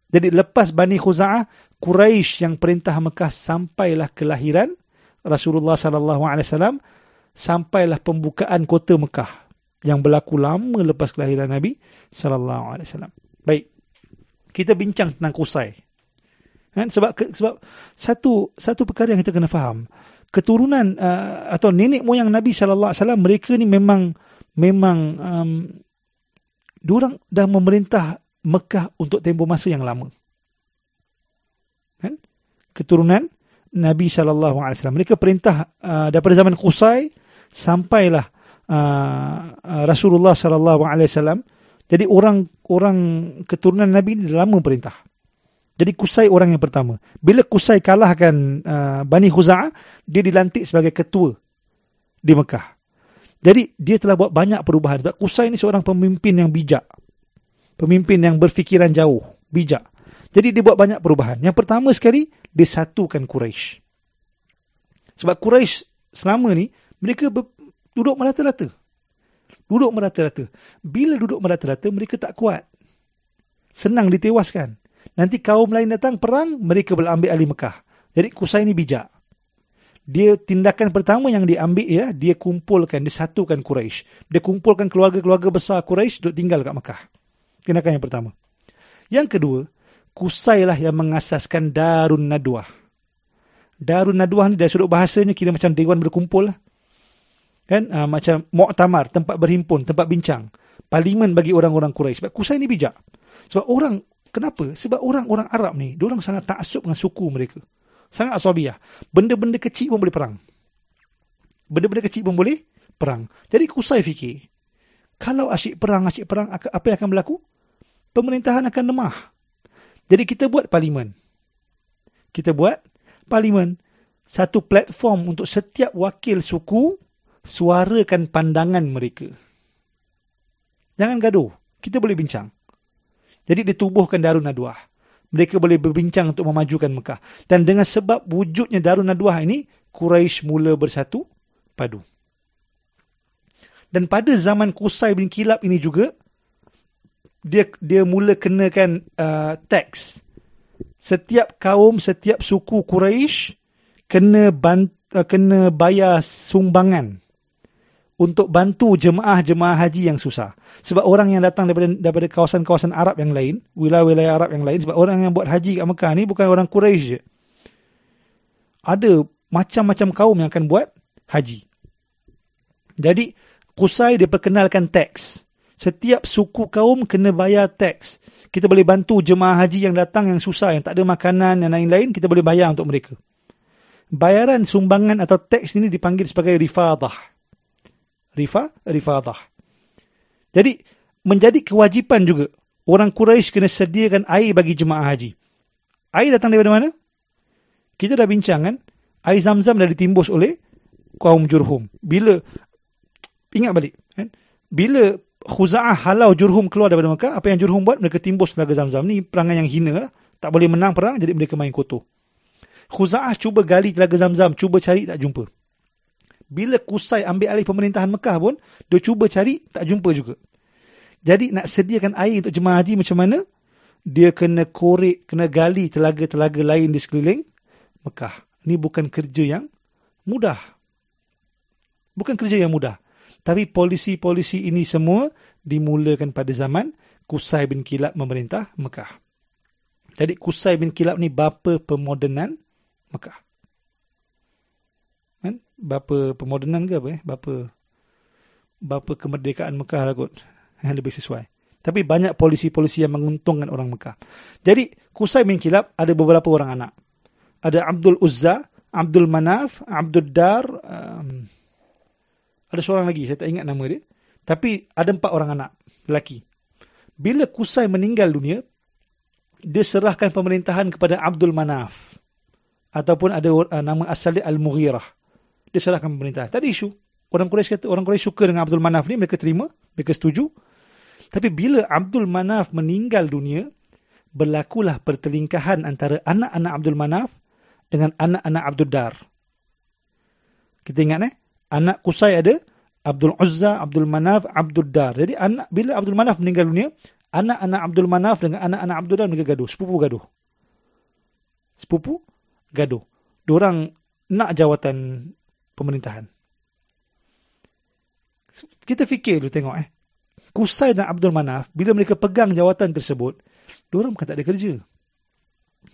[SPEAKER 1] Jadi lepas Bani Khuza'ah, Quraisy yang perintah Mekah sampailah kelahiran Rasulullah sallallahu alaihi wasallam sampailah pembukaan kota Mekah yang berlaku lama lepas kelahiran Nabi sallallahu alaihi wasallam. Baik. Kita bincang tentang Qusay. Kan sebab sebab satu satu perkara yang kita kena faham, keturunan uh, atau nenek moyang Nabi sallallahu alaihi wasallam mereka ni memang memang um, diorang dah memerintah Mekah untuk tempoh masa yang lama. Kan? Keturunan Nabi sallallahu alaihi wasallam. Mereka perintah uh, daripada zaman Qusay sampailah uh, uh, Rasulullah sallallahu alaihi wasallam. Jadi orang orang keturunan Nabi ini lama perintah. Jadi Kusai orang yang pertama. Bila Kusai kalahkan uh, Bani Khuza'ah, dia dilantik sebagai ketua di Mekah. Jadi dia telah buat banyak perubahan. Sebab Kusai ini seorang pemimpin yang bijak. Pemimpin yang berfikiran jauh. Bijak. Jadi dia buat banyak perubahan. Yang pertama sekali, dia satukan Quraisy. Sebab Quraisy selama ni mereka ber, duduk merata-rata. Duduk merata-rata. Bila duduk merata-rata, mereka tak kuat. Senang ditewaskan. Nanti kaum lain datang perang, mereka ambil ahli Mekah. Jadi Kusai ni bijak. Dia tindakan pertama yang dia ambil ya, dia kumpulkan, dia satukan Quraisy. Dia kumpulkan keluarga-keluarga besar Quraisy untuk tinggal kat Mekah. Tindakan yang pertama. Yang kedua, Kusai lah yang mengasaskan Darun Nadwah. Darun Nadwah ni dari sudut bahasanya kira macam dewan berkumpul lah. Kan? Uh, macam Mu'tamar, tempat berhimpun, tempat bincang. Parlimen bagi orang-orang Quraisy. Sebab Kusai ni bijak. Sebab orang, kenapa? Sebab orang-orang Arab ni, orang sangat taksub dengan suku mereka. Sangat asabiah. Benda-benda kecil pun boleh perang. Benda-benda kecil pun boleh perang. Jadi Kusai fikir, kalau asyik perang, asyik perang, apa yang akan berlaku? Pemerintahan akan lemah. Jadi kita buat parlimen. Kita buat parlimen. Satu platform untuk setiap wakil suku suarakan pandangan mereka. Jangan gaduh. Kita boleh bincang. Jadi ditubuhkan Darun Nadwah mereka boleh berbincang untuk memajukan Mekah. Dan dengan sebab wujudnya Darun Nadwah ini, Quraisy mula bersatu padu. Dan pada zaman Qusay bin Kilab ini juga, dia dia mula kenakan uh, teks. Setiap kaum, setiap suku Quraisy kena bant, uh, kena bayar sumbangan untuk bantu jemaah-jemaah haji yang susah. Sebab orang yang datang daripada daripada kawasan-kawasan Arab yang lain, wilayah-wilayah Arab yang lain, sebab orang yang buat haji kat Mekah ni bukan orang Quraisy je. Ada macam-macam kaum yang akan buat haji. Jadi, Qusay dia perkenalkan teks. Setiap suku kaum kena bayar teks. Kita boleh bantu jemaah haji yang datang yang susah, yang tak ada makanan dan lain-lain, kita boleh bayar untuk mereka. Bayaran sumbangan atau teks ini dipanggil sebagai rifadah rifa rifadah. Jadi menjadi kewajipan juga orang Quraisy kena sediakan air bagi jemaah haji. Air datang daripada mana? Kita dah bincang kan, air Zam-Zam dah ditimbus oleh kaum Jurhum. Bila ingat balik kan? Bila Khuza'ah halau Jurhum keluar daripada Mekah, apa yang Jurhum buat? Mereka timbus telaga Zam-Zam. Ni perangai yang hina lah. Tak boleh menang perang, jadi mereka main kotor. Khuza'ah cuba gali telaga Zam-Zam, cuba cari, tak jumpa bila Kusai ambil alih pemerintahan Mekah pun, dia cuba cari, tak jumpa juga. Jadi nak sediakan air untuk jemaah haji macam mana? Dia kena korek, kena gali telaga-telaga lain di sekeliling Mekah. Ini bukan kerja yang mudah. Bukan kerja yang mudah. Tapi polisi-polisi ini semua dimulakan pada zaman Kusai bin Kilab memerintah Mekah. Jadi Kusai bin Kilab ni bapa pemodenan Mekah bapa pemodenan ke apa eh? Bapa bapa kemerdekaan Mekah lah kot yang lebih sesuai. Tapi banyak polisi-polisi yang menguntungkan orang Mekah. Jadi Kusai bin Kilab ada beberapa orang anak. Ada Abdul Uzza Abdul Manaf Abdul Dar um, ada seorang lagi saya tak ingat nama dia. Tapi ada empat orang anak lelaki. Bila Kusai meninggal dunia dia serahkan pemerintahan kepada Abdul Manaf. Ataupun ada uh, nama asal dia Al-Mughirah dia serahkan pemerintah. Tak ada isu. Orang Quraisy kata orang Quraisy suka dengan Abdul Manaf ni, mereka terima, mereka setuju. Tapi bila Abdul Manaf meninggal dunia, berlakulah pertelingkahan antara anak-anak Abdul Manaf dengan anak-anak Abdul Dar. Kita ingat eh, anak Qusay ada Abdul Uzza, Abdul Manaf, Abdul Dar. Jadi anak bila Abdul Manaf meninggal dunia, anak-anak Abdul Manaf dengan anak-anak Abdul Dar mereka gaduh, sepupu gaduh. Sepupu gaduh. Diorang nak jawatan pemerintahan. Kita fikir dulu tengok eh. Kusai dan Abdul Manaf, bila mereka pegang jawatan tersebut, diorang bukan tak ada kerja.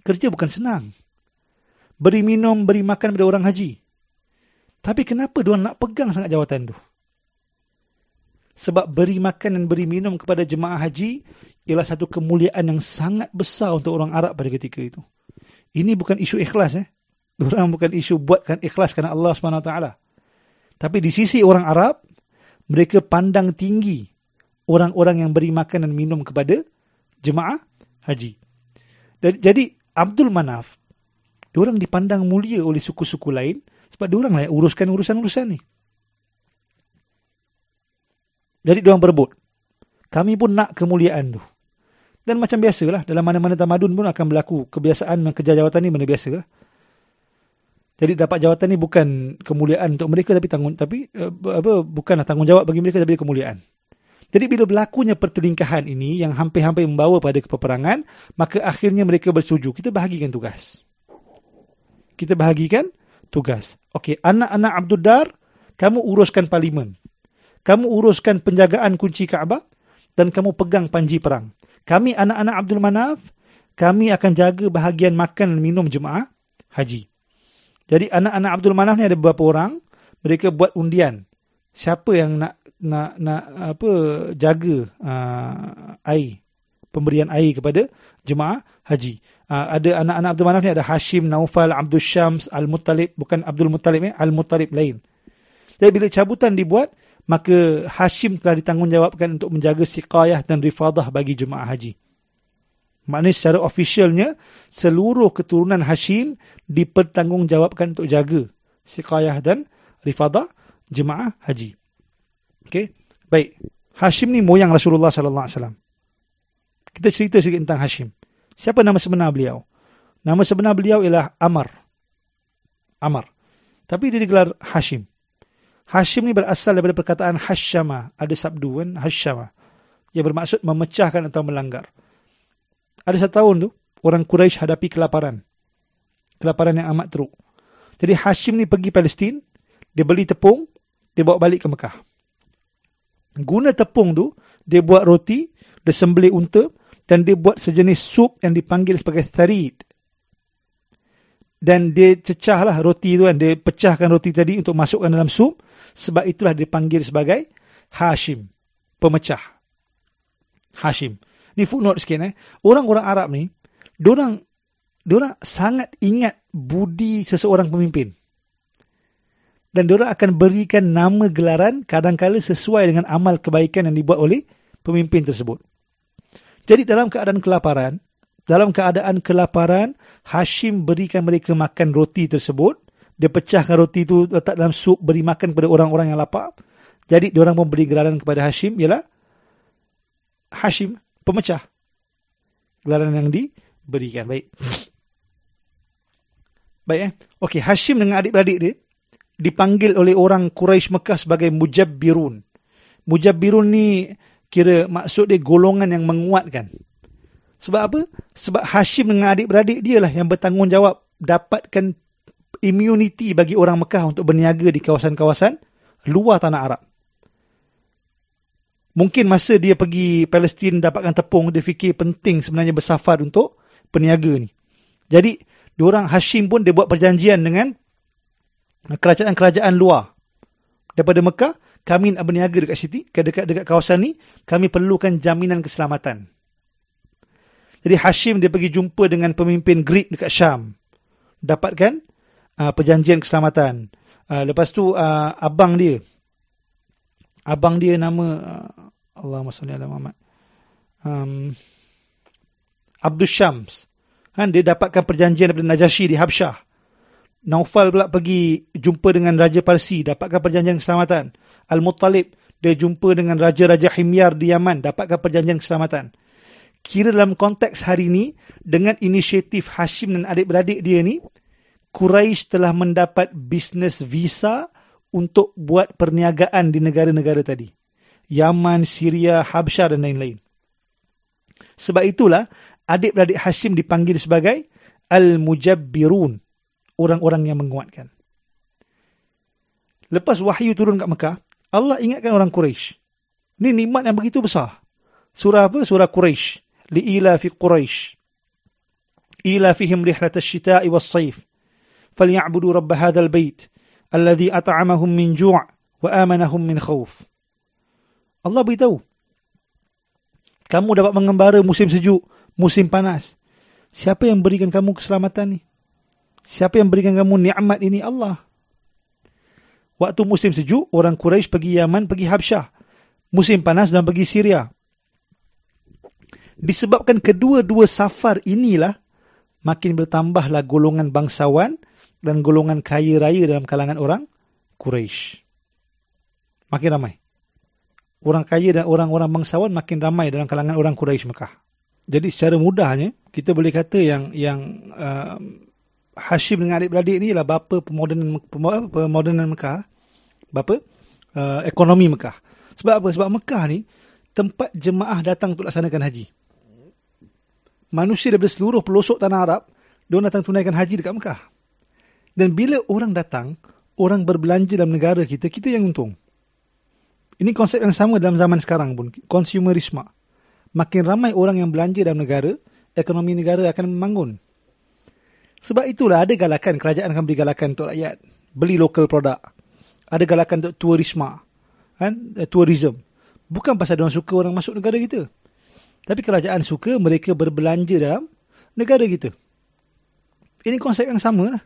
[SPEAKER 1] Kerja bukan senang. Beri minum, beri makan kepada orang haji. Tapi kenapa diorang nak pegang sangat jawatan tu? Sebab beri makan dan beri minum kepada jemaah haji ialah satu kemuliaan yang sangat besar untuk orang Arab pada ketika itu. Ini bukan isu ikhlas eh. Orang bukan isu buatkan ikhlas kerana Allah SWT. Tapi di sisi orang Arab, mereka pandang tinggi orang-orang yang beri makan dan minum kepada jemaah haji. Jadi Abdul Manaf, orang dipandang mulia oleh suku-suku lain sebab diorang lah uruskan urusan-urusan ni. Jadi diorang berebut. Kami pun nak kemuliaan tu. Dan macam biasalah, dalam mana-mana tamadun pun akan berlaku kebiasaan mengejar jawatan ni mana biasalah. Jadi dapat jawatan ni bukan kemuliaan untuk mereka tapi tanggung tapi uh, apa bukanlah tanggungjawab bagi mereka tapi kemuliaan. Jadi bila berlakunya pertelingkahan ini yang hampir-hampir membawa pada kepeperangan, maka akhirnya mereka bersetuju. Kita bahagikan tugas. Kita bahagikan tugas. Okey, anak-anak Abdul Dar, kamu uruskan parlimen. Kamu uruskan penjagaan kunci Kaabah dan kamu pegang panji perang. Kami anak-anak Abdul Manaf, kami akan jaga bahagian makan dan minum jemaah haji. Jadi anak-anak Abdul Manaf ni ada beberapa orang, mereka buat undian. Siapa yang nak nak nak apa jaga uh, air pemberian air kepada jemaah haji. Uh, ada anak-anak Abdul Manaf ni ada Hashim, Naufal, Abdul Syams, Al-Muttalib, bukan Abdul Muttalib eh, Al-Muttalib lain. Jadi bila cabutan dibuat, maka Hashim telah ditanggungjawabkan untuk menjaga siqayah dan rifadah bagi jemaah haji. Maknanya secara officialnya, seluruh keturunan Hashim dipertanggungjawabkan untuk jaga siqayah dan rifadah jemaah haji. Okey. Baik. Hashim ni moyang Rasulullah sallallahu alaihi wasallam. Kita cerita sikit tentang Hashim. Siapa nama sebenar beliau? Nama sebenar beliau ialah Amar. Amar. Tapi dia digelar Hashim. Hashim ni berasal daripada perkataan Hashama. Ada sabdu kan? Hashama. Yang bermaksud memecahkan atau melanggar. Ada satu tahun tu, orang Quraisy hadapi kelaparan. Kelaparan yang amat teruk. Jadi Hashim ni pergi Palestin, dia beli tepung, dia bawa balik ke Mekah guna tepung tu dia buat roti dia sembelih unta dan dia buat sejenis sup yang dipanggil sebagai tharid dan dia cecahlah roti tu kan dia pecahkan roti tadi untuk masukkan dalam sup sebab itulah dia panggil sebagai Hashim pemecah Hashim ni footnote sikit eh orang-orang Arab ni diorang diorang sangat ingat budi seseorang pemimpin dan diorang akan berikan nama gelaran kadang-kala sesuai dengan amal kebaikan yang dibuat oleh pemimpin tersebut. Jadi dalam keadaan kelaparan, dalam keadaan kelaparan, Hashim berikan mereka makan roti tersebut. Dia pecahkan roti itu letak dalam sup, beri makan kepada orang-orang yang lapar. Jadi diorang pun beri gelaran kepada Hashim ialah Hashim, pemecah. Gelaran yang diberikan. Baik. Baik eh. Okey, Hashim dengan adik-beradik dia, dipanggil oleh orang Quraisy Mekah sebagai mujabbirun. Mujabbirun ni kira maksud dia golongan yang menguatkan. Sebab apa? Sebab Hashim dengan adik-beradik dia lah yang bertanggungjawab dapatkan immunity bagi orang Mekah untuk berniaga di kawasan-kawasan luar tanah Arab. Mungkin masa dia pergi Palestin dapatkan tepung, dia fikir penting sebenarnya bersafar untuk peniaga ni. Jadi, diorang Hashim pun dia buat perjanjian dengan kerajaan-kerajaan luar daripada Mekah, kami nak berniaga dekat sini, dekat dekat kawasan ni, kami perlukan jaminan keselamatan. Jadi Hashim dia pergi jumpa dengan pemimpin Greek dekat Syam. Dapatkan uh, perjanjian keselamatan. Uh, lepas tu uh, abang dia abang dia nama uh, Allahumma salli ala Muhammad. Um, Abdul Syams. Kan dia dapatkan perjanjian daripada Najasyi di Habsyah. Naufal pula pergi jumpa dengan Raja Parsi, dapatkan perjanjian keselamatan. Al-Muttalib, dia jumpa dengan Raja-Raja Himyar di Yaman, dapatkan perjanjian keselamatan. Kira dalam konteks hari ini, dengan inisiatif Hashim dan adik-beradik dia ni, Quraisy telah mendapat bisnes visa untuk buat perniagaan di negara-negara tadi. Yaman, Syria, Habsyah dan lain-lain. Sebab itulah, adik-beradik Hashim dipanggil sebagai Al-Mujabbirun orang-orang yang menguatkan. Lepas wahyu turun kat Mekah, Allah ingatkan orang Quraisy. Ini nikmat yang begitu besar. Surah apa? Surah Quraisy. Li'ila fi Quraisy. Ila fihim rihlat ash-shita'i was-sayf. Falyabudu rabb hadzal bait alladhi at'amahum min ju' wa amanahum min khauf. Allah beritahu kamu dapat mengembara musim sejuk, musim panas. Siapa yang berikan kamu keselamatan ni? Siapa yang berikan kamu nikmat ini? Allah. Waktu musim sejuk, orang Quraisy pergi Yaman, pergi Habsyah. Musim panas dan pergi Syria. Disebabkan kedua-dua safar inilah, makin bertambahlah golongan bangsawan dan golongan kaya raya dalam kalangan orang Quraisy. Makin ramai. Orang kaya dan orang-orang bangsawan makin ramai dalam kalangan orang Quraisy Mekah. Jadi secara mudahnya, kita boleh kata yang yang uh, Hashim dengan adik-beradik ni ialah bapa pemodenan pemodenan Mekah. Bapa uh, ekonomi Mekah. Sebab apa? Sebab Mekah ni tempat jemaah datang untuk laksanakan haji. Manusia daripada seluruh pelosok tanah Arab, dia datang tunaikan haji dekat Mekah. Dan bila orang datang, orang berbelanja dalam negara kita, kita yang untung. Ini konsep yang sama dalam zaman sekarang pun, konsumerisme. Makin ramai orang yang belanja dalam negara, ekonomi negara akan membangun. Sebab itulah ada galakan, kerajaan akan beri galakan untuk rakyat. Beli local produk. Ada galakan untuk tourisme. Kan? Eh, tourism. Bukan pasal orang suka orang masuk negara kita. Tapi kerajaan suka mereka berbelanja dalam negara kita. Ini konsep yang sama lah.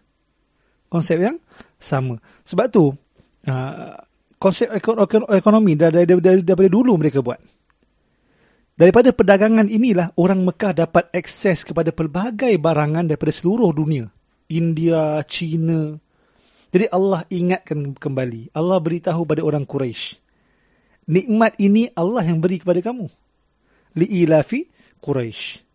[SPEAKER 1] Konsep yang sama. Sebab tu, uh, konsep ekonomi dari, dari, dari, daripada dulu mereka buat. Daripada perdagangan inilah orang Mekah dapat akses kepada pelbagai barangan daripada seluruh dunia. India, China. Jadi Allah ingatkan kembali. Allah beritahu pada orang Quraisy. Nikmat ini Allah yang beri kepada kamu. Li'ilafi Quraisy.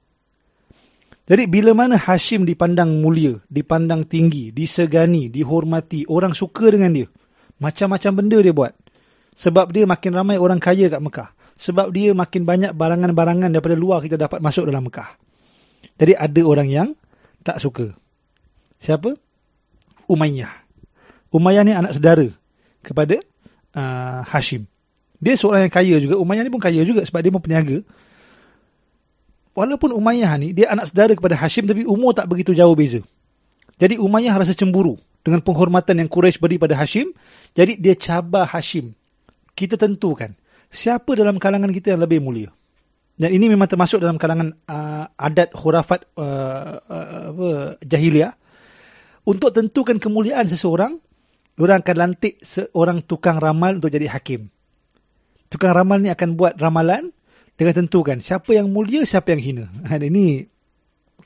[SPEAKER 1] Jadi bila mana Hashim dipandang mulia, dipandang tinggi, disegani, dihormati, orang suka dengan dia. Macam-macam benda dia buat. Sebab dia makin ramai orang kaya kat Mekah. Sebab dia makin banyak barangan-barangan daripada luar kita dapat masuk dalam Mekah. Jadi ada orang yang tak suka. Siapa? Umayyah. Umayyah ni anak saudara kepada uh, Hashim. Dia seorang yang kaya juga. Umayyah ni pun kaya juga sebab dia pun peniaga. Walaupun Umayyah ni dia anak saudara kepada Hashim tapi umur tak begitu jauh beza. Jadi Umayyah rasa cemburu dengan penghormatan yang Quraisy beri pada Hashim. Jadi dia cabar Hashim. Kita tentukan siapa dalam kalangan kita yang lebih mulia. Dan ini memang termasuk dalam kalangan uh, adat khurafat uh, uh, apa, jahiliah. Untuk tentukan kemuliaan seseorang, orang akan lantik seorang tukang ramal untuk jadi hakim. Tukang ramal ni akan buat ramalan dengan tentukan siapa yang mulia, siapa yang hina. Dan ini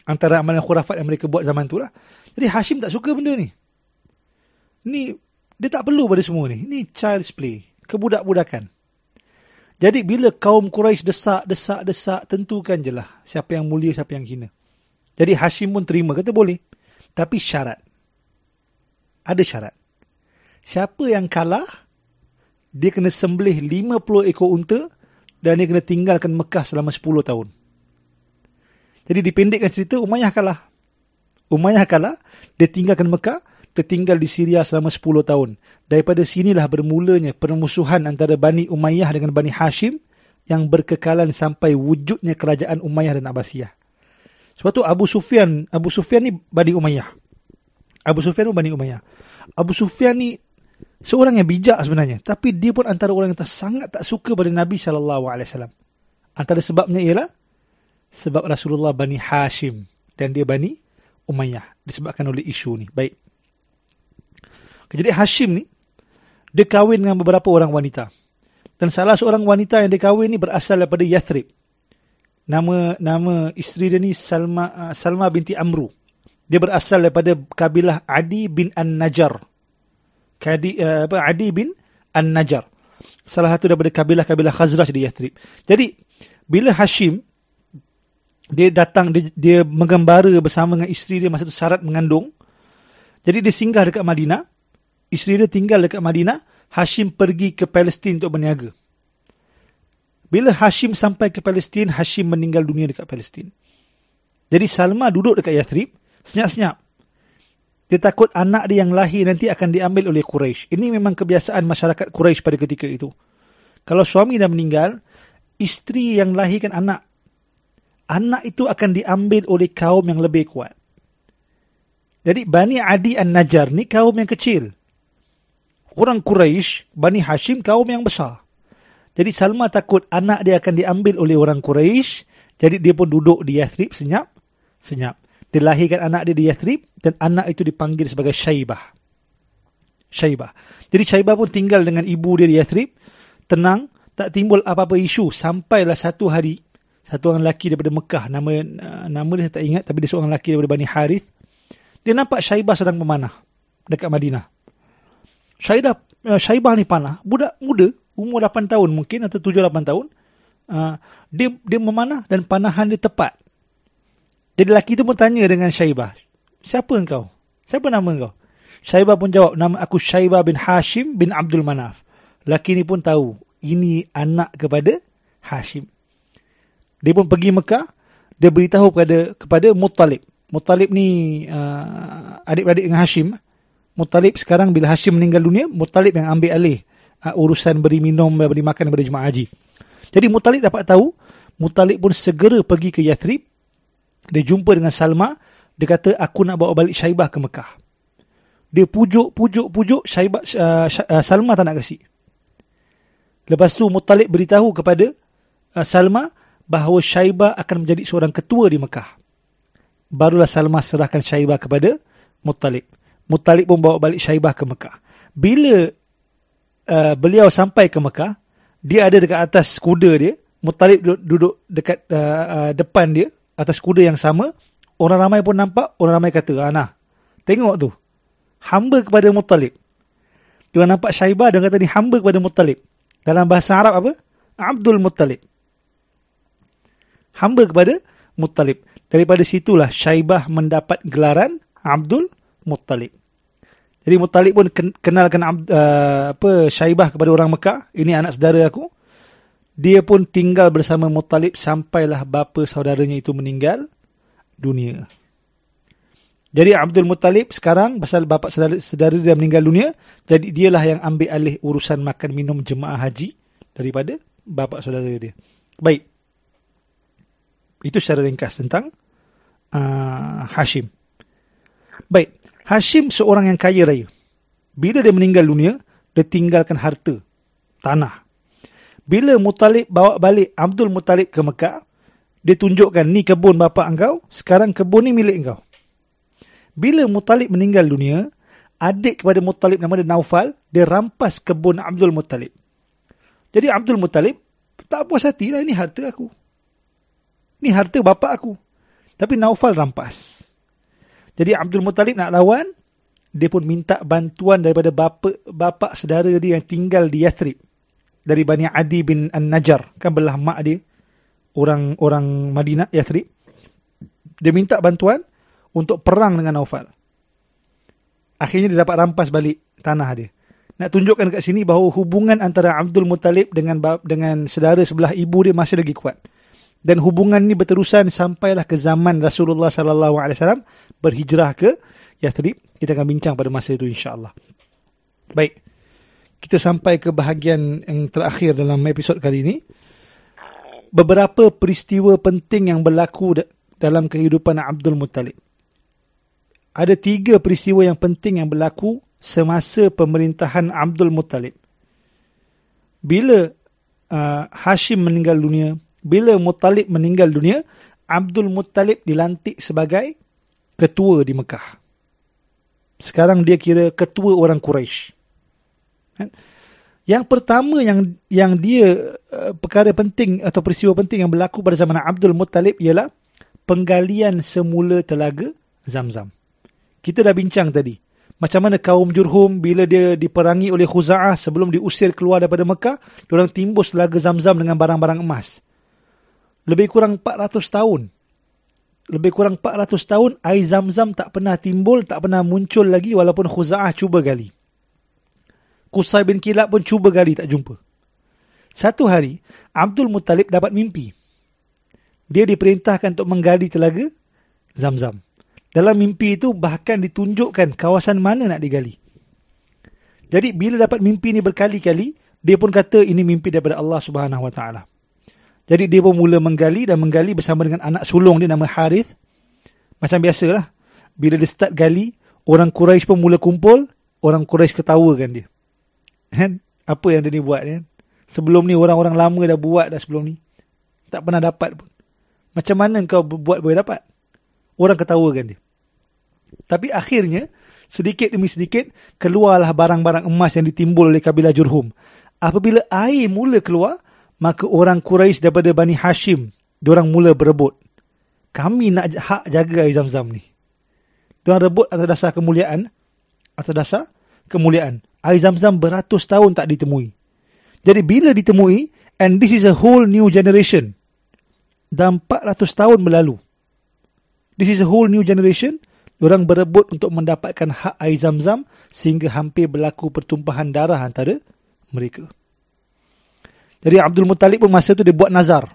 [SPEAKER 1] antara amalan khurafat yang mereka buat zaman tu lah. Jadi Hashim tak suka benda ni. Ni dia tak perlu pada semua ni. Ni child's play. Kebudak-budakan. Jadi bila kaum Quraisy desak, desak, desak, tentukan je lah siapa yang mulia, siapa yang hina. Jadi Hashim pun terima, kata boleh. Tapi syarat. Ada syarat. Siapa yang kalah, dia kena sembelih 50 ekor unta dan dia kena tinggalkan Mekah selama 10 tahun. Jadi dipendekkan cerita, Umayyah kalah. Umayyah kalah, dia tinggalkan Mekah, dia tinggal di Syria selama 10 tahun. Daripada sinilah bermulanya permusuhan antara Bani Umayyah dengan Bani Hashim yang berkekalan sampai wujudnya kerajaan Umayyah dan Abbasiyah. Sebab tu Abu Sufyan, Abu Sufyan ni Bani Umayyah. Abu Sufyan pun Bani Umayyah. Abu Sufyan ni seorang yang bijak sebenarnya, tapi dia pun antara orang yang sangat tak suka pada Nabi wasallam. Antara sebabnya ialah sebab Rasulullah Bani Hashim dan dia Bani Umayyah disebabkan oleh isu ni. Baik. Jadi Hashim ni, dia kahwin dengan beberapa orang wanita. Dan salah seorang wanita yang dia kahwin ni berasal daripada Yathrib. Nama nama isteri dia ni Salma uh, Salma binti Amru. Dia berasal daripada kabilah Adi bin An-Najar. Kadi, uh, apa, Adi bin An-Najar. Salah satu daripada kabilah-kabilah Khazraj di Yathrib. Jadi, bila Hashim, dia datang, dia, dia menggembara bersama dengan isteri dia masa itu syarat mengandung. Jadi, dia singgah dekat Madinah isteri dia tinggal dekat Madinah, Hashim pergi ke Palestin untuk berniaga. Bila Hashim sampai ke Palestin, Hashim meninggal dunia dekat Palestin. Jadi Salma duduk dekat Yathrib, senyap-senyap. Dia takut anak dia yang lahir nanti akan diambil oleh Quraisy. Ini memang kebiasaan masyarakat Quraisy pada ketika itu. Kalau suami dah meninggal, isteri yang lahirkan anak, anak itu akan diambil oleh kaum yang lebih kuat. Jadi Bani Adi An-Najjar ni kaum yang kecil orang Quraisy, Bani Hashim kaum yang besar. Jadi Salma takut anak dia akan diambil oleh orang Quraisy, jadi dia pun duduk di Yathrib senyap, senyap. Dia lahirkan anak dia di Yathrib dan anak itu dipanggil sebagai Syaibah. Syaibah. Jadi Syaibah pun tinggal dengan ibu dia di Yathrib, tenang, tak timbul apa-apa isu sampailah satu hari satu orang lelaki daripada Mekah nama nama dia tak ingat tapi dia seorang lelaki daripada Bani Harith dia nampak Syaibah sedang memanah dekat Madinah Syaidah, uh, Syaibah ni panah, budak muda, umur 8 tahun mungkin atau 7-8 tahun, uh, dia dia memanah dan panahan dia tepat. Jadi lelaki tu pun tanya dengan Syaibah, siapa engkau? Siapa nama engkau? Syaibah pun jawab, nama aku Syaibah bin Hashim bin Abdul Manaf. Lelaki ni pun tahu, ini anak kepada Hashim. Dia pun pergi Mekah, dia beritahu kepada kepada Muttalib. Muttalib ni uh, adik-beradik dengan Hashim. Muttalib sekarang bila Hashim meninggal dunia, Muttalib yang ambil alih uh, urusan beri minum, beri makan kepada jemaah haji. Jadi Muttalib dapat tahu, Muttalib pun segera pergi ke Yathrib. Dia jumpa dengan Salma, dia kata aku nak bawa balik Syaibah ke Mekah. Dia pujuk, pujuk, pujuk, Syaibah, uh, uh, Salma tak nak kasih. Lepas tu Muttalib beritahu kepada uh, Salma bahawa Syaibah akan menjadi seorang ketua di Mekah barulah Salma serahkan Syaibah kepada Muttalib. Muttalib pun bawa balik Syaibah ke Mekah. Bila uh, beliau sampai ke Mekah, dia ada dekat atas kuda dia. Muttalib duduk, duduk dekat uh, uh, depan dia, atas kuda yang sama. Orang ramai pun nampak, orang ramai kata, Ana, tengok tu. Hamba kepada Muttalib. Dia nampak Syaibah, dia kata ni hamba kepada Muttalib. Dalam bahasa Arab apa? Abdul Muttalib. Hamba kepada Muttalib. Daripada situlah Syaibah mendapat gelaran Abdul Muttalib. Jadi Muttalib pun kenalkan uh, apa Syaibah kepada orang Mekah. Ini anak saudara aku. Dia pun tinggal bersama Muttalib sampailah bapa saudaranya itu meninggal dunia. Jadi Abdul Muttalib sekarang pasal bapa saudara, saudara dia meninggal dunia, jadi dialah yang ambil alih urusan makan minum jemaah haji daripada bapa saudara dia. Baik. Itu secara ringkas tentang uh, Hashim. Baik, Hashim seorang yang kaya raya. Bila dia meninggal dunia, dia tinggalkan harta, tanah. Bila Mutalib bawa balik Abdul Mutalib ke Mekah, dia tunjukkan ni kebun bapa engkau, sekarang kebun ni milik engkau. Bila Mutalib meninggal dunia, adik kepada Mutalib nama dia Naufal, dia rampas kebun Abdul Mutalib. Jadi Abdul Mutalib tak puas hati lah, ini harta aku. Ni harta bapa aku. Tapi Naufal rampas. Jadi Abdul Muttalib nak lawan, dia pun minta bantuan daripada bapa bapa saudara dia yang tinggal di Yathrib. Dari Bani Adi bin An-Najjar. Kan belah mak dia. Orang-orang Madinah, Yathrib. Dia minta bantuan untuk perang dengan Naufal. Akhirnya dia dapat rampas balik tanah dia. Nak tunjukkan kat sini bahawa hubungan antara Abdul Muttalib dengan dengan saudara sebelah ibu dia masih lagi kuat dan hubungan ini berterusan sampailah ke zaman Rasulullah sallallahu alaihi wasallam berhijrah ke Yathrib. Kita akan bincang pada masa itu insya-Allah. Baik. Kita sampai ke bahagian yang terakhir dalam episod kali ini. Beberapa peristiwa penting yang berlaku dalam kehidupan Abdul Muttalib. Ada tiga peristiwa yang penting yang berlaku semasa pemerintahan Abdul Muttalib. Bila uh, Hashim meninggal dunia, bila Muttalib meninggal dunia, Abdul Muttalib dilantik sebagai ketua di Mekah. Sekarang dia kira ketua orang Quraisy. Kan? Yang pertama yang yang dia uh, perkara penting atau peristiwa penting yang berlaku pada zaman Abdul Muttalib ialah penggalian semula telaga Zamzam. Kita dah bincang tadi. Macam mana kaum Jurhum bila dia diperangi oleh Khuza'ah sebelum diusir keluar daripada Mekah, diorang timbus telaga Zamzam dengan barang-barang emas lebih kurang 400 tahun. Lebih kurang 400 tahun air zam-zam tak pernah timbul, tak pernah muncul lagi walaupun Khuza'ah cuba gali. Qusay bin Kilab pun cuba gali tak jumpa. Satu hari, Abdul Muttalib dapat mimpi. Dia diperintahkan untuk menggali telaga zam-zam. Dalam mimpi itu bahkan ditunjukkan kawasan mana nak digali. Jadi bila dapat mimpi ini berkali-kali, dia pun kata ini mimpi daripada Allah Subhanahu Wa Taala. Jadi dia pun mula menggali dan menggali bersama dengan anak sulung dia nama Harith. Macam biasalah. Bila dia start gali, orang Quraisy pun mula kumpul, orang Quraisy ketawakan dia. Kan? Apa yang dia ni buat kan? Sebelum ni orang-orang lama dah buat dah sebelum ni. Tak pernah dapat pun. Macam mana kau buat boleh dapat? Orang ketawakan dia. Tapi akhirnya, sedikit demi sedikit, keluarlah barang-barang emas yang ditimbul oleh kabilah Jurhum. Apabila air mula keluar, maka orang Quraisy daripada Bani Hashim, diorang mula berebut. Kami nak hak jaga air zam-zam ni. Diorang rebut atas dasar kemuliaan. Atas dasar kemuliaan. Air zam-zam beratus tahun tak ditemui. Jadi bila ditemui, and this is a whole new generation. Dan 400 tahun berlalu. This is a whole new generation. Diorang berebut untuk mendapatkan hak air zam-zam sehingga hampir berlaku pertumpahan darah antara mereka. Jadi Abdul Muttalib pun masa tu dia buat nazar.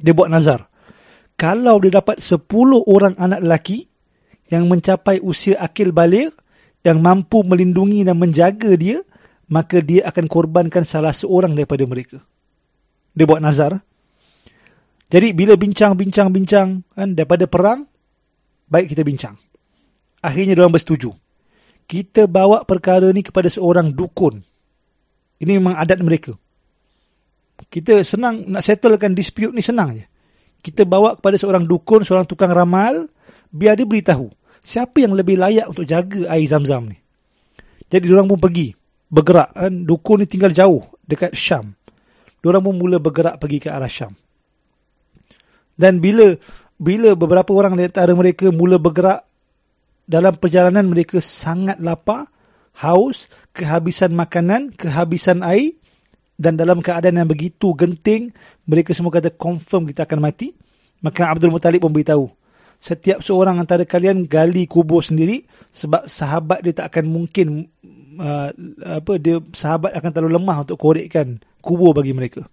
[SPEAKER 1] Dia buat nazar. Kalau dia dapat 10 orang anak lelaki yang mencapai usia akil balik, yang mampu melindungi dan menjaga dia, maka dia akan korbankan salah seorang daripada mereka. Dia buat nazar. Jadi bila bincang-bincang-bincang kan daripada perang, baik kita bincang. Akhirnya orang bersetuju. Kita bawa perkara ni kepada seorang dukun. Ini memang adat mereka. Kita senang nak settlekan dispute ni senang je. Kita bawa kepada seorang dukun, seorang tukang ramal, biar dia beritahu siapa yang lebih layak untuk jaga air zam-zam ni. Jadi orang pun pergi, bergerak. Kan? Dukun ni tinggal jauh dekat Syam. Orang pun mula bergerak pergi ke arah Syam. Dan bila bila beberapa orang di antara mereka mula bergerak dalam perjalanan mereka sangat lapar, haus, kehabisan makanan, kehabisan air, dan dalam keadaan yang begitu genting mereka semua kata confirm kita akan mati. Maka Abdul Muttalib pun beritahu setiap seorang antara kalian gali kubur sendiri sebab sahabat dia tak akan mungkin uh, apa dia sahabat akan terlalu lemah untuk korekkan kubur bagi mereka.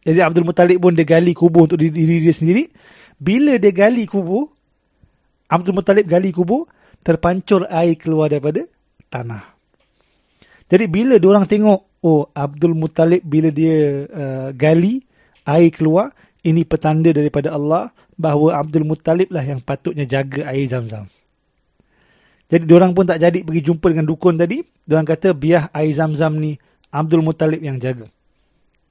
[SPEAKER 1] Jadi Abdul Muttalib pun dia gali kubur untuk diri dia sendiri. Bila dia gali kubur Abdul Muttalib gali kubur terpancur air keluar daripada tanah. Jadi bila orang tengok oh Abdul Muttalib bila dia uh, gali air keluar ini petanda daripada Allah bahawa Abdul Muttalib lah yang patutnya jaga air zam-zam. Jadi orang pun tak jadi pergi jumpa dengan dukun tadi. Diorang kata biar air zam-zam ni Abdul Muttalib yang jaga.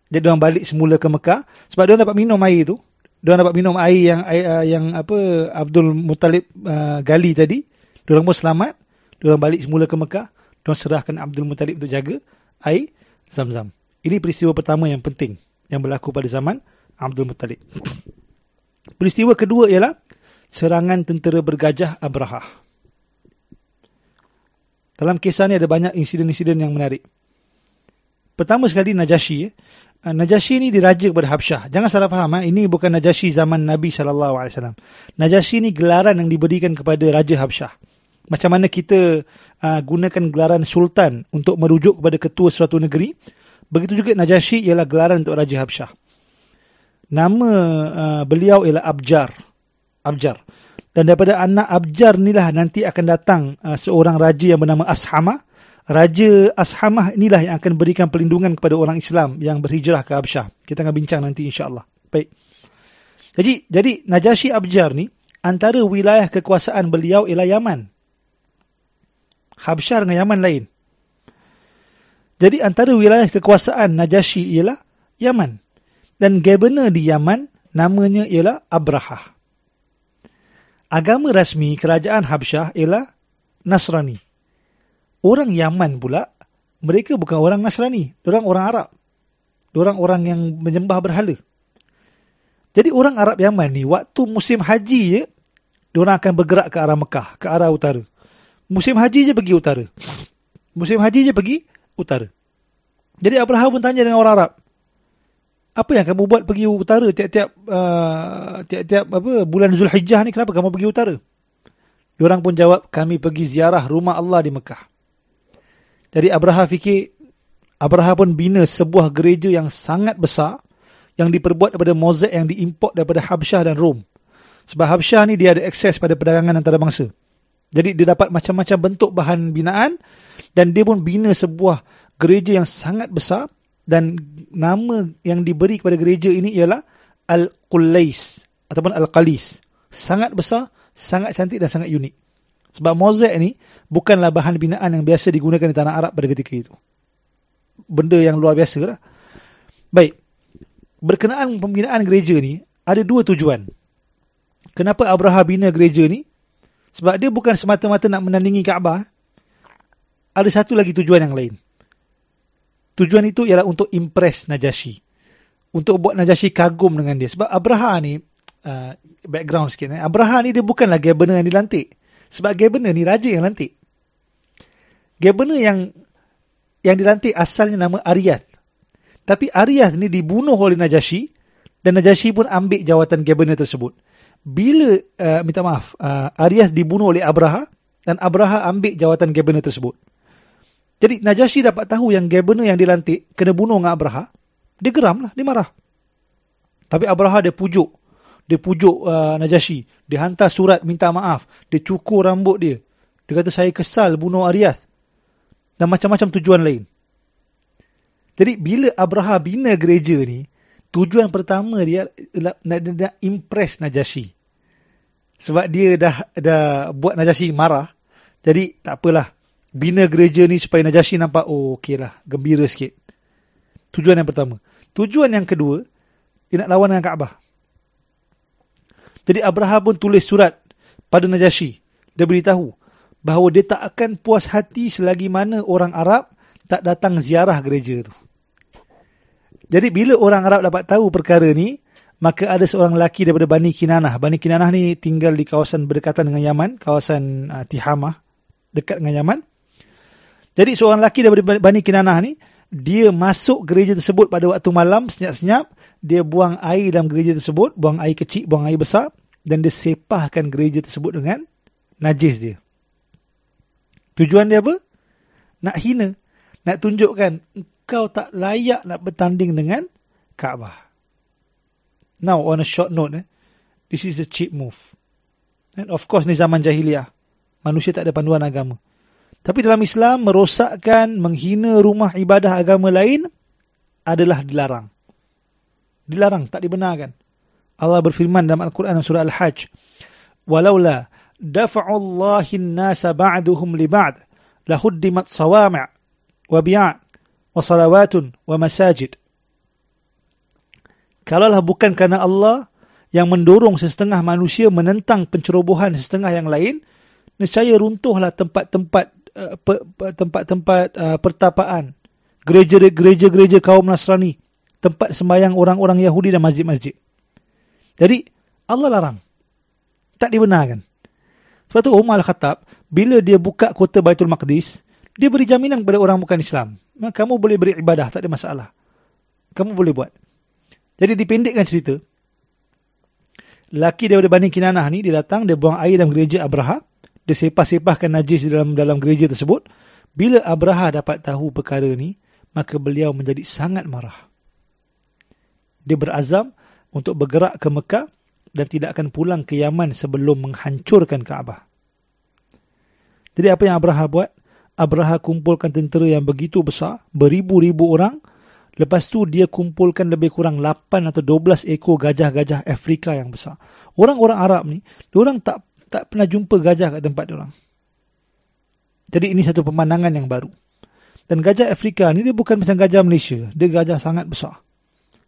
[SPEAKER 1] Jadi orang balik semula ke Mekah sebab dia dapat minum air tu. Dia dapat minum air yang air, uh, yang apa Abdul Muttalib uh, gali tadi. Diorang pun selamat. Diorang balik semula ke Mekah. Diorang serahkan Abdul Muttalib untuk jaga air Zam-Zam. Ini peristiwa pertama yang penting yang berlaku pada zaman Abdul Muttalib. Peristiwa kedua ialah serangan tentera bergajah Abraha. Dalam kisah ini ada banyak insiden-insiden yang menarik. Pertama sekali Najasyi. Eh. Najasyi ini diraja kepada Habsyah. Jangan salah faham. Eh. Ini bukan Najasyi zaman Nabi SAW. Najasyi ini gelaran yang diberikan kepada Raja Habsyah. Macam mana kita uh, gunakan gelaran sultan untuk merujuk kepada ketua suatu negeri, begitu juga Najasyi ialah gelaran untuk Raja Habsyah. Nama uh, beliau ialah Abjar. Abjar. Dan daripada anak Abjar inilah nanti akan datang uh, seorang raja yang bernama Ashamah. Raja Ashamah inilah yang akan berikan perlindungan kepada orang Islam yang berhijrah ke Habsyah. Kita akan bincang nanti insya-Allah. Baik. Jadi jadi Najasyi Abjar ni antara wilayah kekuasaan beliau ialah Yaman. Habsyah dengan Yaman lain. Jadi antara wilayah kekuasaan Najasyi ialah Yaman. Dan governor di Yaman namanya ialah Abraha. Agama rasmi kerajaan Habsyah ialah Nasrani. Orang Yaman pula, mereka bukan orang Nasrani. Orang orang Arab. Orang orang yang menyembah berhala. Jadi orang Arab Yaman ni, waktu musim haji je, orang akan bergerak ke arah Mekah, ke arah utara. Musim haji je pergi utara. Musim haji je pergi utara. Jadi Abraham pun tanya dengan orang Arab. Apa yang kamu buat pergi utara tiap-tiap uh, tiap-tiap apa bulan Zulhijjah ni kenapa kamu pergi utara? Diorang pun jawab kami pergi ziarah rumah Allah di Mekah. Jadi Abraham fikir Abraham pun bina sebuah gereja yang sangat besar yang diperbuat daripada mozaik yang diimport daripada Habsyah dan Rom. Sebab Habsyah ni dia ada akses pada perdagangan antarabangsa. Jadi dia dapat macam-macam bentuk bahan binaan dan dia pun bina sebuah gereja yang sangat besar dan nama yang diberi kepada gereja ini ialah Al-Qulais ataupun Al-Qalis. Sangat besar, sangat cantik dan sangat unik. Sebab mozaik ni bukanlah bahan binaan yang biasa digunakan di tanah Arab pada ketika itu. Benda yang luar biasa lah. Baik. Berkenaan pembinaan gereja ni, ada dua tujuan. Kenapa Abraham bina gereja ni? Sebab dia bukan semata-mata nak menandingi Kaabah. Ada satu lagi tujuan yang lain. Tujuan itu ialah untuk impress Najasyi. Untuk buat Najasyi kagum dengan dia. Sebab Abraha ni, uh, background sikit. Eh. Abraha ni dia bukanlah governor yang dilantik. Sebab governor ni raja yang lantik. Governor yang yang dilantik asalnya nama Ariyat. Tapi Ariyat ni dibunuh oleh Najasyi. Dan Najasyi pun ambil jawatan governor tersebut bila uh, minta maaf uh, Arias dibunuh oleh Abraha dan Abraha ambil jawatan kabinet tersebut Jadi Najasyi dapat tahu yang governor yang dilantik kena bunuh dengan Abraha. Dia geram lah, dia marah. Tapi Abraha dia pujuk. Dia pujuk uh, Najasyi. Dia hantar surat minta maaf. Dia cukur rambut dia. Dia kata saya kesal bunuh Arias. Dan macam-macam tujuan lain. Jadi bila Abraha bina gereja ni, tujuan pertama dia nak, nak, nak impress Najasyi. Sebab dia dah dah buat Najasyi marah. Jadi tak apalah bina gereja ni supaya Najasyi nampak oh okey lah gembira sikit. Tujuan yang pertama. Tujuan yang kedua dia nak lawan dengan Kaabah. Jadi Abraham pun tulis surat pada Najasyi. Dia beritahu bahawa dia tak akan puas hati selagi mana orang Arab tak datang ziarah gereja tu. Jadi bila orang Arab dapat tahu perkara ni, maka ada seorang lelaki daripada Bani Kinanah. Bani Kinanah ni tinggal di kawasan berdekatan dengan Yaman, kawasan uh, Tihamah, dekat dengan Yaman. Jadi seorang lelaki daripada Bani Kinanah ni, dia masuk gereja tersebut pada waktu malam, senyap-senyap. Dia buang air dalam gereja tersebut, buang air kecil, buang air besar. Dan dia sepahkan gereja tersebut dengan najis dia. Tujuan dia apa? Nak hina. Nak tunjukkan, kau tak layak nak bertanding dengan Kaabah. Now, on a short note, eh, this is a cheap move. And of course, ni zaman jahiliah. Manusia tak ada panduan agama. Tapi dalam Islam, merosakkan, menghina rumah ibadah agama lain adalah dilarang. Dilarang, tak dibenarkan. Allah berfirman dalam Al-Quran surah Al-Hajj. Walaula dafa'ullahi nasa ba'duhum li ba'd lahuddimat sawami' wa bi'a' wa salawatun wa masajid. Kalaulah bukan kerana Allah yang mendorong setengah manusia menentang pencerobohan setengah yang lain, nescaya runtuhlah tempat-tempat Uh, tempat-tempat uh, pertapaan, gereja-gereja kaum Nasrani, tempat sembahyang orang-orang Yahudi dan masjid-masjid. Jadi Allah larang. Tak dibenarkan. Sebab tu Umar Al-Khattab, bila dia buka kota Baitul Maqdis, dia beri jaminan kepada orang bukan Islam. Kamu boleh beribadah, tak ada masalah. Kamu boleh buat. Jadi dipendekkan cerita. Laki daripada Bani Kinanah ni, dia datang, dia buang air dalam gereja Abraha dia sepah-sepahkan najis dalam dalam gereja tersebut. Bila Abraha dapat tahu perkara ni, maka beliau menjadi sangat marah. Dia berazam untuk bergerak ke Mekah dan tidak akan pulang ke Yaman sebelum menghancurkan Kaabah. Jadi apa yang Abraha buat? Abraha kumpulkan tentera yang begitu besar, beribu-ribu orang. Lepas tu dia kumpulkan lebih kurang 8 atau 12 ekor gajah-gajah Afrika yang besar. Orang-orang Arab ni, orang tak tak pernah jumpa gajah kat tempat orang. Jadi ini satu pemandangan yang baru. Dan gajah Afrika ni dia bukan macam gajah Malaysia. Dia gajah sangat besar.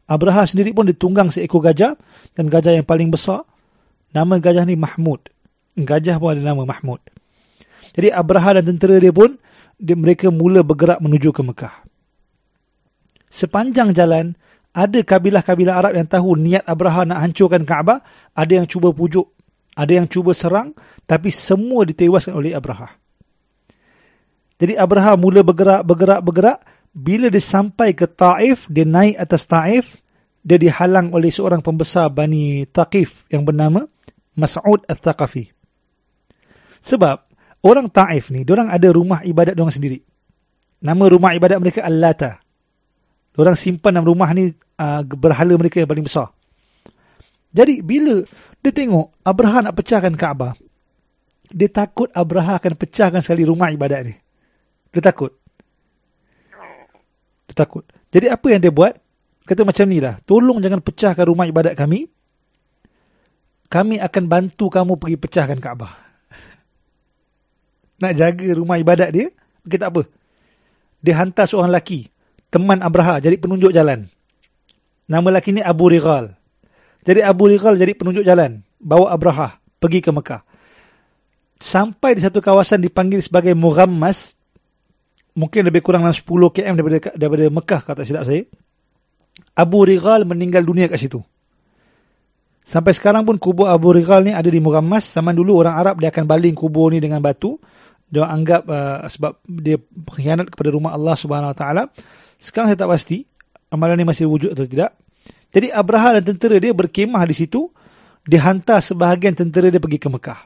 [SPEAKER 1] Abraha sendiri pun ditunggang seekor gajah. Dan gajah yang paling besar, nama gajah ni Mahmud. Gajah pun ada nama Mahmud. Jadi Abraha dan tentera dia pun, dia, mereka mula bergerak menuju ke Mekah. Sepanjang jalan, ada kabilah-kabilah Arab yang tahu niat Abraha nak hancurkan Kaabah. Ada yang cuba pujuk ada yang cuba serang tapi semua ditewaskan oleh Abraha. Jadi Abraha mula bergerak, bergerak, bergerak. Bila dia sampai ke Taif, dia naik atas Taif. Dia dihalang oleh seorang pembesar Bani Taqif yang bernama Mas'ud Al-Thaqafi. Sebab orang Taif ni, orang ada rumah ibadat orang sendiri. Nama rumah ibadat mereka Al-Lata. Orang simpan dalam rumah ni uh, berhala mereka yang paling besar. Jadi bila dia tengok Abraha nak pecahkan Kaabah, dia takut Abraha akan pecahkan sekali rumah ibadat ni. Dia takut. Dia takut. Jadi apa yang dia buat? Kata macam ni lah. Tolong jangan pecahkan rumah ibadat kami. Kami akan bantu kamu pergi pecahkan Kaabah. Nak jaga rumah ibadat dia. Okay, tak apa. Dia hantar seorang lelaki. Teman Abraha jadi penunjuk jalan. Nama lelaki ni Abu Rigal. Jadi Abu Rigal jadi penunjuk jalan. Bawa Abraha pergi ke Mekah. Sampai di satu kawasan dipanggil sebagai Mughammas. Mungkin lebih kurang 10 km daripada, daripada Mekah kata silap saya. Abu Rigal meninggal dunia kat situ. Sampai sekarang pun kubur Abu Rigal ni ada di Mughammas. Zaman dulu orang Arab dia akan baling kubur ni dengan batu. Dia anggap uh, sebab dia pengkhianat kepada rumah Allah Subhanahu Wa Taala. Sekarang saya tak pasti amalan ni masih wujud atau tidak. Jadi Abraha dan tentera dia berkemah di situ. Dia hantar sebahagian tentera dia pergi ke Mekah.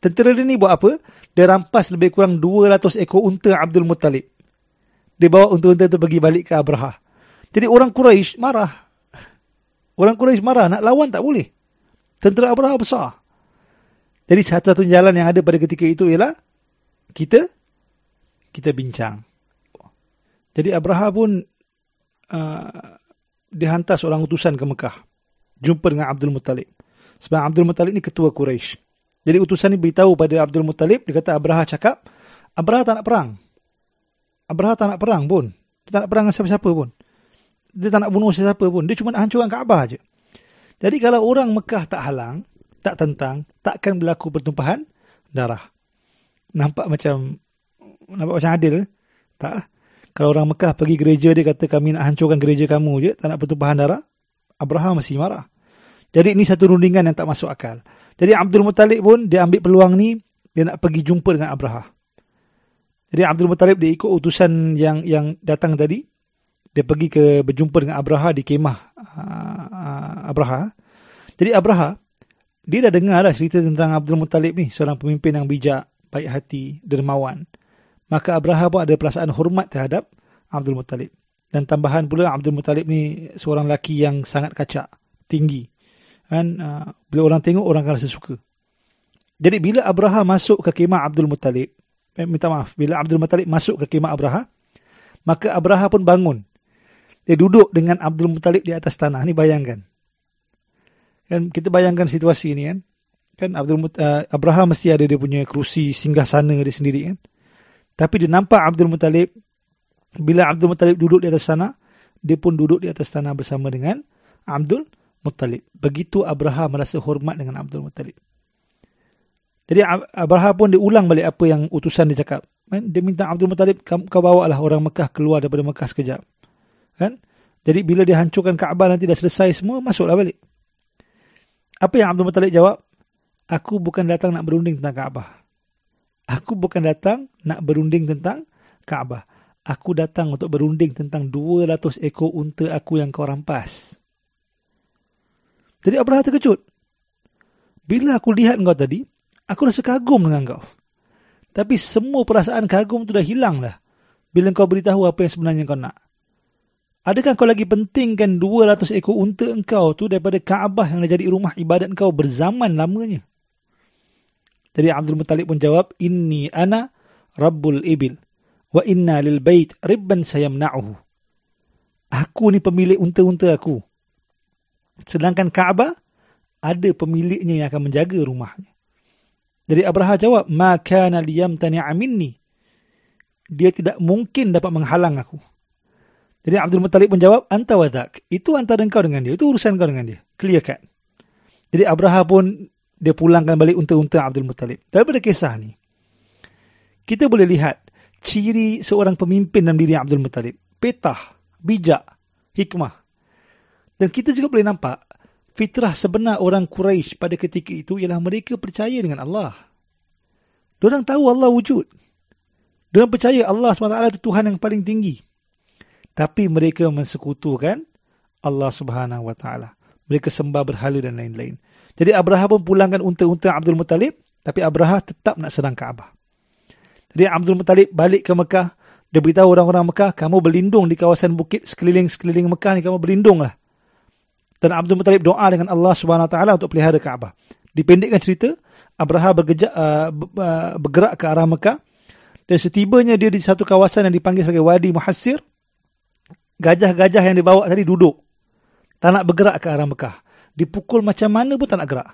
[SPEAKER 1] Tentera dia ni buat apa? Dia rampas lebih kurang 200 ekor unta Abdul Muttalib. dia bawa unta-unta itu pergi balik ke Abraha. Jadi orang Quraisy marah. Orang Quraisy marah nak lawan tak boleh. Tentera Abraha besar. Jadi satu-satu jalan yang ada pada ketika itu ialah kita kita bincang. Jadi Abraha pun uh, dihantar seorang utusan ke Mekah. Jumpa dengan Abdul Muttalib. Sebab Abdul Muttalib ni ketua Quraisy. Jadi utusan ni beritahu pada Abdul Muttalib, dia kata Abraha cakap, Abraha tak nak perang. Abraha tak nak perang pun. Dia tak nak perang dengan siapa-siapa pun. Dia tak nak bunuh siapa pun. Dia cuma nak hancurkan Kaabah je. Jadi kalau orang Mekah tak halang, tak tentang, takkan berlaku pertumpahan darah. Nampak macam nampak macam adil? Tak. Kalau orang Mekah pergi gereja dia kata kami nak hancurkan gereja kamu je, tak nak pertumpahan darah. Abraham masih marah. Jadi ini satu rundingan yang tak masuk akal. Jadi Abdul Muttalib pun dia ambil peluang ni dia nak pergi jumpa dengan Abraha. Jadi Abdul Muttalib dia ikut utusan yang yang datang tadi. Dia pergi ke berjumpa dengan Abraha di kemah uh, Abraha. Jadi Abraha dia dah dengar dah cerita tentang Abdul Muttalib ni, seorang pemimpin yang bijak, baik hati, dermawan. Maka Abraha pun ada perasaan hormat terhadap Abdul Muttalib. Dan tambahan pula Abdul Muttalib ni seorang lelaki yang sangat kacak, tinggi. Kan uh, bila orang tengok orang akan rasa suka. Jadi bila Abraha masuk ke kemah Abdul Muttalib, eh, minta maaf, bila Abdul Muttalib masuk ke kemah Abraha, maka Abraha pun bangun. Dia duduk dengan Abdul Muttalib di atas tanah. Ni bayangkan. Kan kita bayangkan situasi ini kan. Kan Abdul uh, Abraham mesti ada dia punya kerusi singgah sana dia sendiri kan. Tapi dia nampak Abdul Muttalib bila Abdul Muttalib duduk di atas sana, dia pun duduk di atas tanah bersama dengan Abdul Muttalib. Begitu Abraham merasa hormat dengan Abdul Muttalib. Jadi Abraham pun dia ulang balik apa yang utusan dia cakap. Kan? Dia minta Abdul Muttalib, kau bawa lah orang Mekah keluar daripada Mekah sekejap. Kan? Jadi bila dia hancurkan Kaabah nanti dah selesai semua, masuklah balik. Apa yang Abdul Muttalib jawab? Aku bukan datang nak berunding tentang Kaabah. Aku bukan datang nak berunding tentang Kaabah. Aku datang untuk berunding tentang 200 ekor unta aku yang kau rampas. Jadi Abraha terkejut. Bila aku lihat kau tadi, aku rasa kagum dengan kau. Tapi semua perasaan kagum tu dah hilang dah. Bila kau beritahu apa yang sebenarnya kau nak. Adakah kau lagi pentingkan 200 ekor unta engkau tu daripada Kaabah yang dah jadi rumah ibadat engkau berzaman lamanya? Jadi Abdul Muttalib pun jawab, Inni ana Rabbul Ibil wa inna lil bait ribban sayamna'uhu. Aku ni pemilik unta-unta aku. Sedangkan Kaabah ada pemiliknya yang akan menjaga rumahnya. Jadi Abraha jawab, Ma kana liyamtani'a minni. Dia tidak mungkin dapat menghalang aku. Jadi Abdul Muttalib pun jawab, Anta wadak. Itu antara kau dengan dia. Itu urusan kau dengan dia. Clear cut. Jadi Abraha pun dia pulangkan balik unta-unta Abdul Muttalib. Daripada kisah ni, kita boleh lihat ciri seorang pemimpin dalam diri Abdul Muttalib. Petah, bijak, hikmah. Dan kita juga boleh nampak fitrah sebenar orang Quraisy pada ketika itu ialah mereka percaya dengan Allah. Diorang tahu Allah wujud. Diorang percaya Allah SWT itu Tuhan yang paling tinggi tapi mereka mensekutukan Allah Subhanahu Wa Taala. Mereka sembah berhala dan lain-lain. Jadi Abraha pun pulangkan unta-unta Abdul Muttalib, tapi Abraha tetap nak serang Kaabah. Jadi Abdul Muttalib balik ke Mekah, dia beritahu orang-orang Mekah, kamu berlindung di kawasan bukit sekeliling-sekeliling Mekah ni, kamu berlindunglah. Dan Abdul Muttalib doa dengan Allah Subhanahu Wa Taala untuk pelihara Kaabah. Dipendekkan cerita, Abraha bergejak, uh, uh, bergerak ke arah Mekah dan setibanya dia di satu kawasan yang dipanggil sebagai Wadi Muhassir, gajah-gajah yang dibawa tadi duduk. Tak nak bergerak ke arah Mekah dipukul macam mana pun tak nak gerak.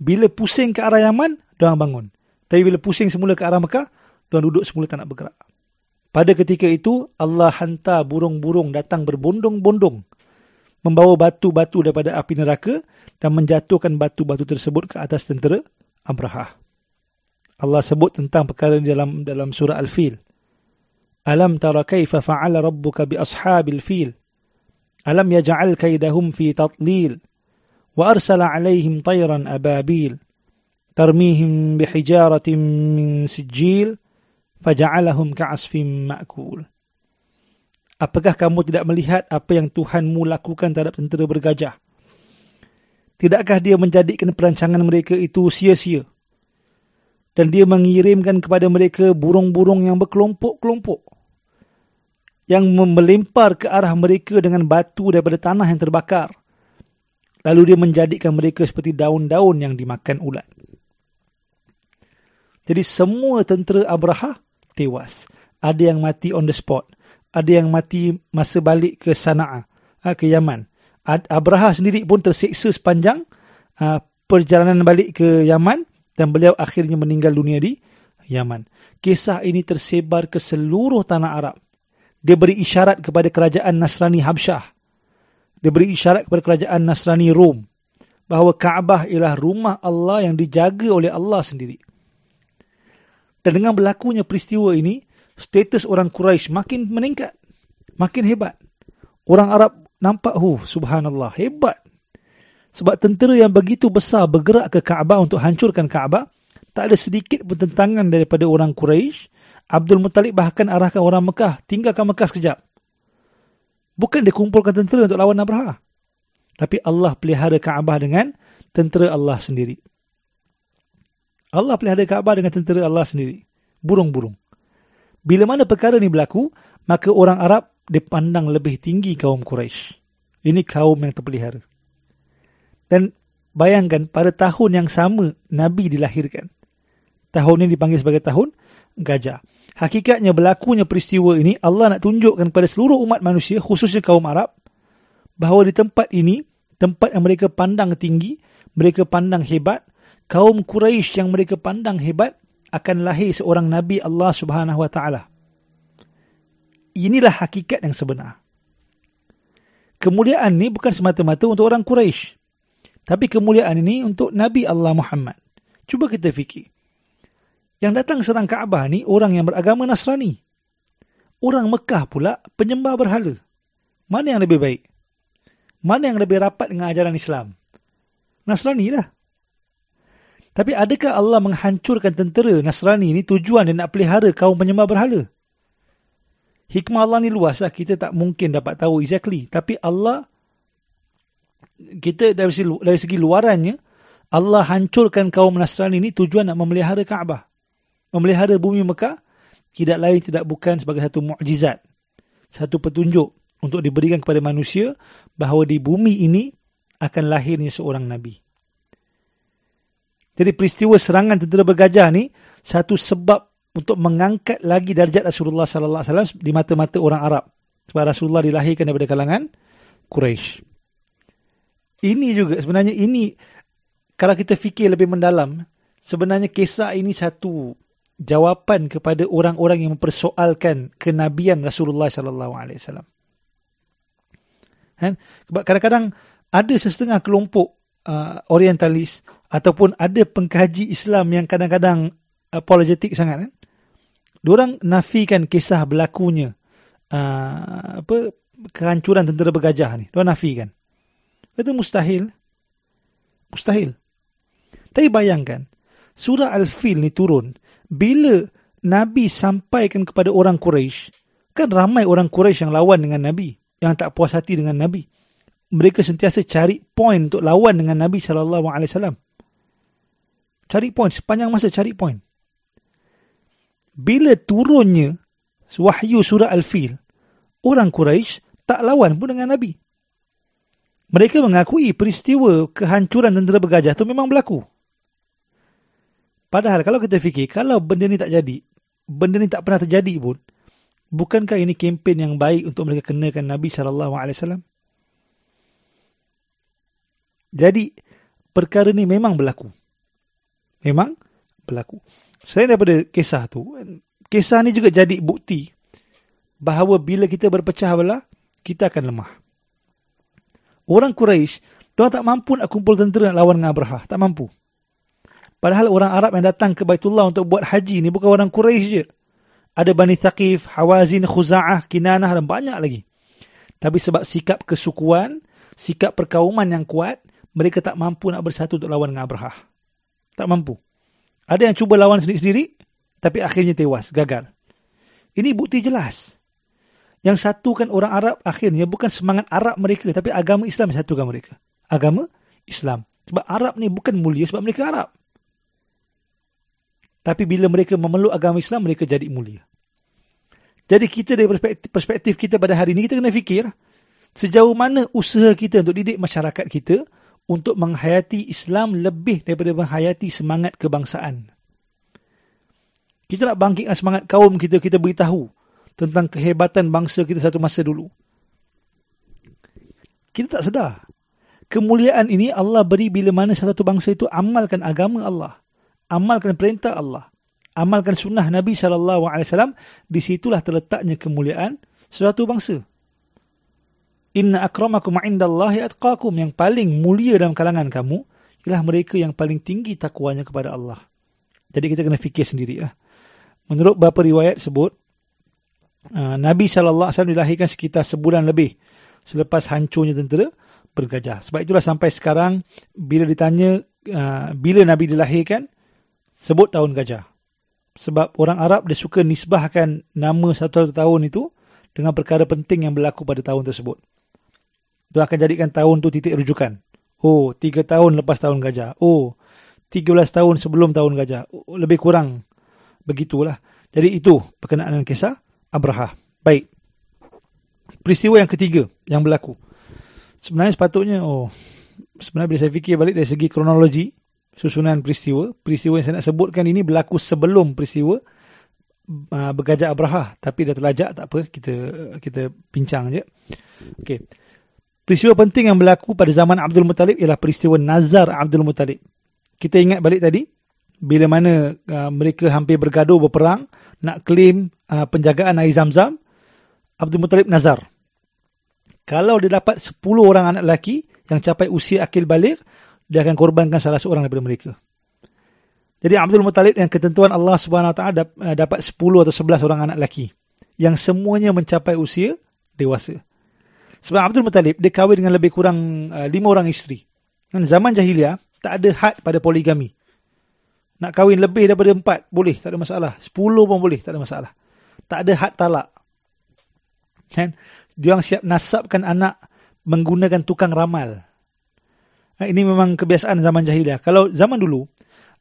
[SPEAKER 1] Bila pusing ke arah Yaman, diorang bangun. Tapi bila pusing semula ke arah Mekah, diorang duduk semula tak nak bergerak. Pada ketika itu, Allah hantar burung-burung datang berbondong-bondong. Membawa batu-batu daripada api neraka dan menjatuhkan batu-batu tersebut ke atas tentera Amrahah. Allah sebut tentang perkara ini dalam dalam surah Al-Fil. Alam tara kaifa fa'ala rabbuka bi ashabil fil. ألم يجعل كيدهم في تطليل وأرسل عليهم طيرا أبابيل ترميهم بحجارة min sijil فجعلهم كعصف makul. Apakah kamu tidak melihat apa yang Tuhanmu lakukan terhadap tentera bergajah? Tidakkah dia menjadikan perancangan mereka itu sia-sia? Dan dia mengirimkan kepada mereka burung-burung yang berkelompok-kelompok yang melempar ke arah mereka dengan batu daripada tanah yang terbakar. Lalu dia menjadikan mereka seperti daun-daun yang dimakan ulat. Jadi semua tentera Abraha tewas. Ada yang mati on the spot. Ada yang mati masa balik ke Sana'a, ha, ke Yaman. Abraha sendiri pun terseksa sepanjang ha, perjalanan balik ke Yaman dan beliau akhirnya meninggal dunia di Yaman. Kisah ini tersebar ke seluruh tanah Arab. Dia beri isyarat kepada kerajaan Nasrani Habsyah. Dia beri isyarat kepada kerajaan Nasrani Rom bahawa Kaabah ialah rumah Allah yang dijaga oleh Allah sendiri. Dan dengan berlakunya peristiwa ini, status orang Quraisy makin meningkat. Makin hebat. Orang Arab nampak, huh, subhanallah, hebat. Sebab tentera yang begitu besar bergerak ke Kaabah untuk hancurkan Kaabah, tak ada sedikit pun tentangan daripada orang Quraisy. Abdul Muttalib bahkan arahkan orang Mekah, tinggalkan Mekah sekejap. Bukan dia kumpulkan tentera untuk lawan Abraha. Tapi Allah pelihara Kaabah dengan tentera Allah sendiri. Allah pelihara Kaabah dengan tentera Allah sendiri. Burung-burung. Bila mana perkara ini berlaku, maka orang Arab dipandang lebih tinggi kaum Quraisy. Ini kaum yang terpelihara. Dan bayangkan pada tahun yang sama Nabi dilahirkan. Tahun ini dipanggil sebagai tahun gajah. Hakikatnya berlakunya peristiwa ini Allah nak tunjukkan kepada seluruh umat manusia khususnya kaum Arab bahawa di tempat ini tempat yang mereka pandang tinggi, mereka pandang hebat, kaum Quraisy yang mereka pandang hebat akan lahir seorang nabi Allah Subhanahu wa taala. Inilah hakikat yang sebenar. Kemuliaan ini bukan semata-mata untuk orang Quraisy. Tapi kemuliaan ini untuk Nabi Allah Muhammad. Cuba kita fikir. Yang datang serang Kaabah ni orang yang beragama Nasrani. Orang Mekah pula penyembah berhala. Mana yang lebih baik? Mana yang lebih rapat dengan ajaran Islam? Nasrani lah. Tapi adakah Allah menghancurkan tentera Nasrani ni tujuan dia nak pelihara kaum penyembah berhala? Hikmah Allah ni luas lah. Kita tak mungkin dapat tahu exactly. Tapi Allah, kita dari segi, dari segi luarannya, Allah hancurkan kaum Nasrani ni tujuan nak memelihara Kaabah memelihara bumi Mekah tidak lain tidak bukan sebagai satu mukjizat satu petunjuk untuk diberikan kepada manusia bahawa di bumi ini akan lahirnya seorang nabi. Jadi peristiwa serangan tentera bergajah ni satu sebab untuk mengangkat lagi darjat Rasulullah sallallahu alaihi wasallam di mata-mata orang Arab. Sebab Rasulullah dilahirkan daripada kalangan Quraisy ini juga sebenarnya ini kalau kita fikir lebih mendalam sebenarnya kisah ini satu jawapan kepada orang-orang yang mempersoalkan kenabian Rasulullah sallallahu alaihi wasallam. Kan? Kadang-kadang ada setengah kelompok uh, orientalis ataupun ada pengkaji Islam yang kadang-kadang apologetik sangat kan. Diorang nafikan kisah berlakunya uh, apa kehancuran tentera bergajah ni. Diorang nafikan. Itu mustahil. Mustahil. Tapi bayangkan, surah Al-Fil ni turun bila Nabi sampaikan kepada orang Quraisy, kan ramai orang Quraisy yang lawan dengan Nabi, yang tak puas hati dengan Nabi. Mereka sentiasa cari poin untuk lawan dengan Nabi sallallahu alaihi wasallam. Cari poin sepanjang masa cari poin. Bila turunnya wahyu surah Al-Fil, orang Quraisy tak lawan pun dengan Nabi. Mereka mengakui peristiwa kehancuran tentera bergajah itu memang berlaku. Padahal kalau kita fikir, kalau benda ni tak jadi, benda ni tak pernah terjadi pun, bukankah ini kempen yang baik untuk mereka kenakan Nabi SAW? Jadi, perkara ni memang berlaku. Memang berlaku. Selain daripada kisah tu, kisah ni juga jadi bukti bahawa bila kita berpecah belah, kita akan lemah. Orang Quraisy, dia tak mampu nak kumpul tentera nak lawan dengan Abraha. Tak mampu. Padahal orang Arab yang datang ke Baitullah untuk buat haji ni bukan orang Quraisy je. Ada Bani Thaqif, Hawazin, Khuza'ah, Kinanah dan banyak lagi. Tapi sebab sikap kesukuan, sikap perkauman yang kuat, mereka tak mampu nak bersatu untuk lawan dengan Abraha. Tak mampu. Ada yang cuba lawan sendiri-sendiri, tapi akhirnya tewas, gagal. Ini bukti jelas. Yang satukan orang Arab akhirnya bukan semangat Arab mereka, tapi agama Islam yang satukan mereka. Agama Islam. Sebab Arab ni bukan mulia sebab mereka Arab. Tapi bila mereka memeluk agama Islam, mereka jadi mulia. Jadi kita dari perspektif, perspektif kita pada hari ini, kita kena fikir sejauh mana usaha kita untuk didik masyarakat kita untuk menghayati Islam lebih daripada menghayati semangat kebangsaan. Kita nak bangkitkan semangat kaum kita, kita beritahu tentang kehebatan bangsa kita satu masa dulu. Kita tak sedar. Kemuliaan ini Allah beri bila mana satu bangsa itu amalkan agama Allah. Amalkan perintah Allah. Amalkan sunnah Nabi SAW. Di situlah terletaknya kemuliaan suatu bangsa. Inna akramakum indallahi atqakum yang paling mulia dalam kalangan kamu ialah mereka yang paling tinggi takwanya kepada Allah. Jadi kita kena fikir sendirilah. Menurut beberapa riwayat sebut uh, Nabi wasallam dilahirkan sekitar sebulan lebih selepas hancurnya tentera bergajah. Sebab itulah sampai sekarang bila ditanya uh, bila Nabi dilahirkan sebut tahun gajah. Sebab orang Arab dia suka nisbahkan nama satu tahun itu dengan perkara penting yang berlaku pada tahun tersebut. Dia akan jadikan tahun tu titik rujukan. Oh, tiga tahun lepas tahun gajah. Oh, tiga belas tahun sebelum tahun gajah. Oh, lebih kurang begitulah. Jadi itu perkenaan dengan kisah Abraha. Baik. Peristiwa yang ketiga yang berlaku. Sebenarnya sepatutnya, oh, sebenarnya bila saya fikir balik dari segi kronologi, susunan peristiwa, peristiwa yang saya nak sebutkan ini berlaku sebelum peristiwa uh, bergajah Abraha. Tapi dah terlajak, tak apa, kita kita bincang je. Okay. Peristiwa penting yang berlaku pada zaman Abdul Muttalib ialah peristiwa Nazar Abdul Muttalib. Kita ingat balik tadi, bila mana uh, mereka hampir bergaduh berperang, nak claim uh, penjagaan air zam-zam, Abdul Muttalib Nazar. Kalau dia dapat 10 orang anak lelaki yang capai usia akil balik, dia akan korbankan salah seorang daripada mereka. Jadi Abdul Muttalib yang ketentuan Allah Subhanahu Wa uh, dapat 10 atau 11 orang anak lelaki yang semuanya mencapai usia dewasa. Sebab Abdul Muttalib dia kahwin dengan lebih kurang uh, lima orang isteri. Dan zaman jahiliah tak ada had pada poligami. Nak kahwin lebih daripada empat boleh, tak ada masalah. Sepuluh pun boleh, tak ada masalah. Tak ada had talak. Kan? Dia orang siap nasabkan anak menggunakan tukang ramal. Ha, ini memang kebiasaan zaman jahiliah. Kalau zaman dulu,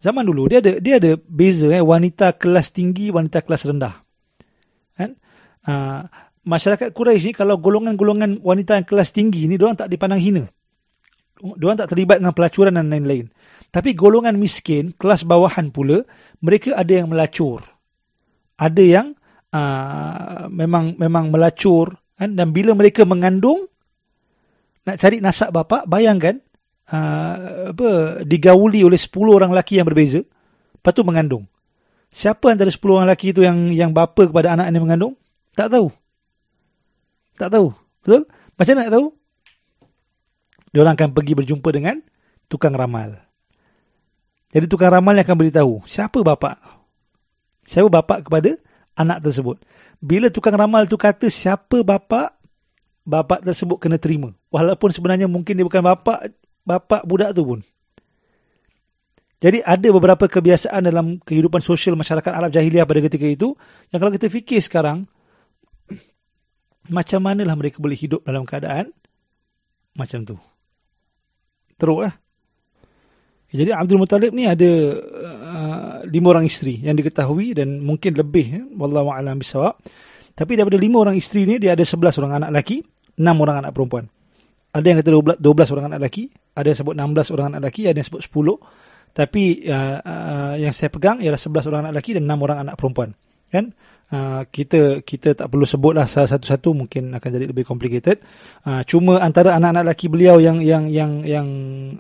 [SPEAKER 1] zaman dulu dia ada dia ada beza eh wanita kelas tinggi, wanita kelas rendah. Kan? Uh, masyarakat Quraisy ni kalau golongan-golongan wanita yang kelas tinggi ni diorang tak dipandang hina. Diorang tak terlibat dengan pelacuran dan lain-lain. Tapi golongan miskin, kelas bawahan pula, mereka ada yang melacur. Ada yang uh, memang memang melacur kan? dan bila mereka mengandung nak cari nasab bapa, bayangkan uh, apa digauli oleh 10 orang lelaki yang berbeza, lepas tu mengandung. Siapa antara 10 orang lelaki itu yang yang bapa kepada anak yang mengandung? Tak tahu. Tak tahu. Betul? Macam nak tahu? Dia orang akan pergi berjumpa dengan tukang ramal. Jadi tukang ramal yang akan beritahu siapa bapa. Siapa bapa kepada anak tersebut. Bila tukang ramal tu kata siapa bapa, bapa tersebut kena terima. Walaupun sebenarnya mungkin dia bukan bapa, bapa budak tu pun. Jadi ada beberapa kebiasaan dalam kehidupan sosial masyarakat Arab jahiliah pada ketika itu yang kalau kita fikir sekarang macam manalah mereka boleh hidup dalam keadaan macam tu. Teruklah. Jadi Abdul Muttalib ni ada uh, lima orang isteri yang diketahui dan mungkin lebih ya, wallahu a'lam bisawab. Tapi daripada lima orang isteri ni dia ada sebelas orang anak lelaki, enam orang anak perempuan. Ada yang kata dua belas orang anak lelaki, ada yang sebut enam belas orang anak lelaki, ada yang sebut sepuluh. Tapi uh, uh, yang saya pegang ialah sebelas orang anak lelaki dan enam orang anak perempuan. Kan? uh, kita kita tak perlu sebutlah satu-satu mungkin akan jadi lebih complicated. Uh, cuma antara anak-anak lelaki beliau yang yang yang yang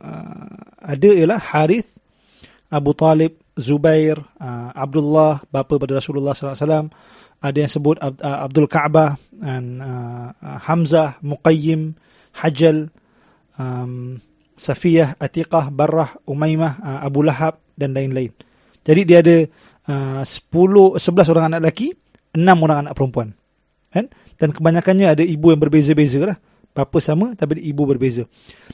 [SPEAKER 1] uh, ada ialah Harith, Abu Talib, Zubair, uh, Abdullah bapa pada Rasulullah sallallahu alaihi wasallam. Ada yang sebut uh, Abdul Ka'bah dan uh, Hamzah, Muqayyim, Hajjal, um, Safiyah, Atiqah, Barrah, Umaymah, uh, Abu Lahab dan lain-lain. Jadi dia ada uh, 10 11 orang anak lelaki, 6 orang anak perempuan. Kan? Dan kebanyakannya ada ibu yang berbeza-beza lah. Bapa sama tapi ibu berbeza.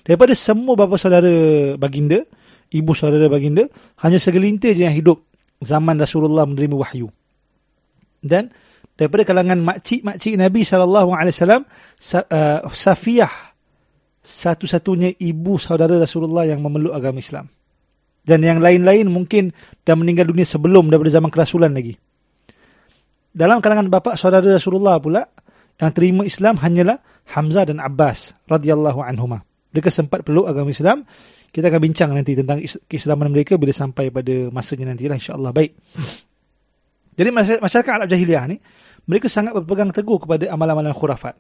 [SPEAKER 1] Daripada semua bapa saudara baginda, ibu saudara baginda, hanya segelintir je yang hidup zaman Rasulullah menerima wahyu. Dan daripada kalangan makcik-makcik Nabi SAW, uh, Safiyah satu-satunya ibu saudara Rasulullah yang memeluk agama Islam dan yang lain-lain mungkin dah meninggal dunia sebelum daripada zaman kerasulan lagi. dalam kalangan bapa saudara Rasulullah pula yang terima Islam hanyalah Hamzah dan Abbas radhiyallahu anhuma. Mereka sempat peluk agama Islam. Kita akan bincang nanti tentang keislaman mereka bila sampai pada masanya nantilah insya-Allah. Baik. Jadi masyarakat Arab jahiliah ni mereka sangat berpegang teguh kepada amalan-amalan khurafat.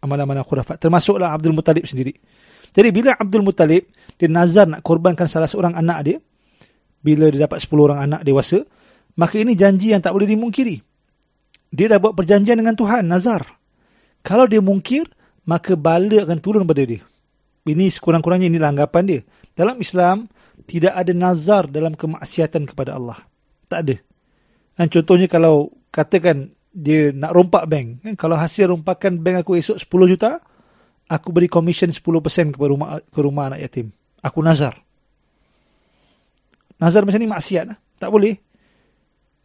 [SPEAKER 1] Amalan-amalan khurafat termasuklah Abdul Muttalib sendiri. Jadi bila Abdul Muttalib dia nazar nak korbankan salah seorang anak dia bila dia dapat 10 orang anak dewasa, maka ini janji yang tak boleh dimungkiri. Dia dah buat perjanjian dengan Tuhan, nazar. Kalau dia mungkir, maka bala akan turun pada dia. Ini sekurang-kurangnya ini anggapan dia. Dalam Islam, tidak ada nazar dalam kemaksiatan kepada Allah. Tak ada. Dan contohnya kalau katakan dia nak rompak bank. Kan? Kalau hasil rompakan bank aku esok 10 juta, aku beri komisen 10% kepada rumah, ke rumah anak yatim. Aku nazar. Nazar macam ni maksiat. Lah. Tak boleh.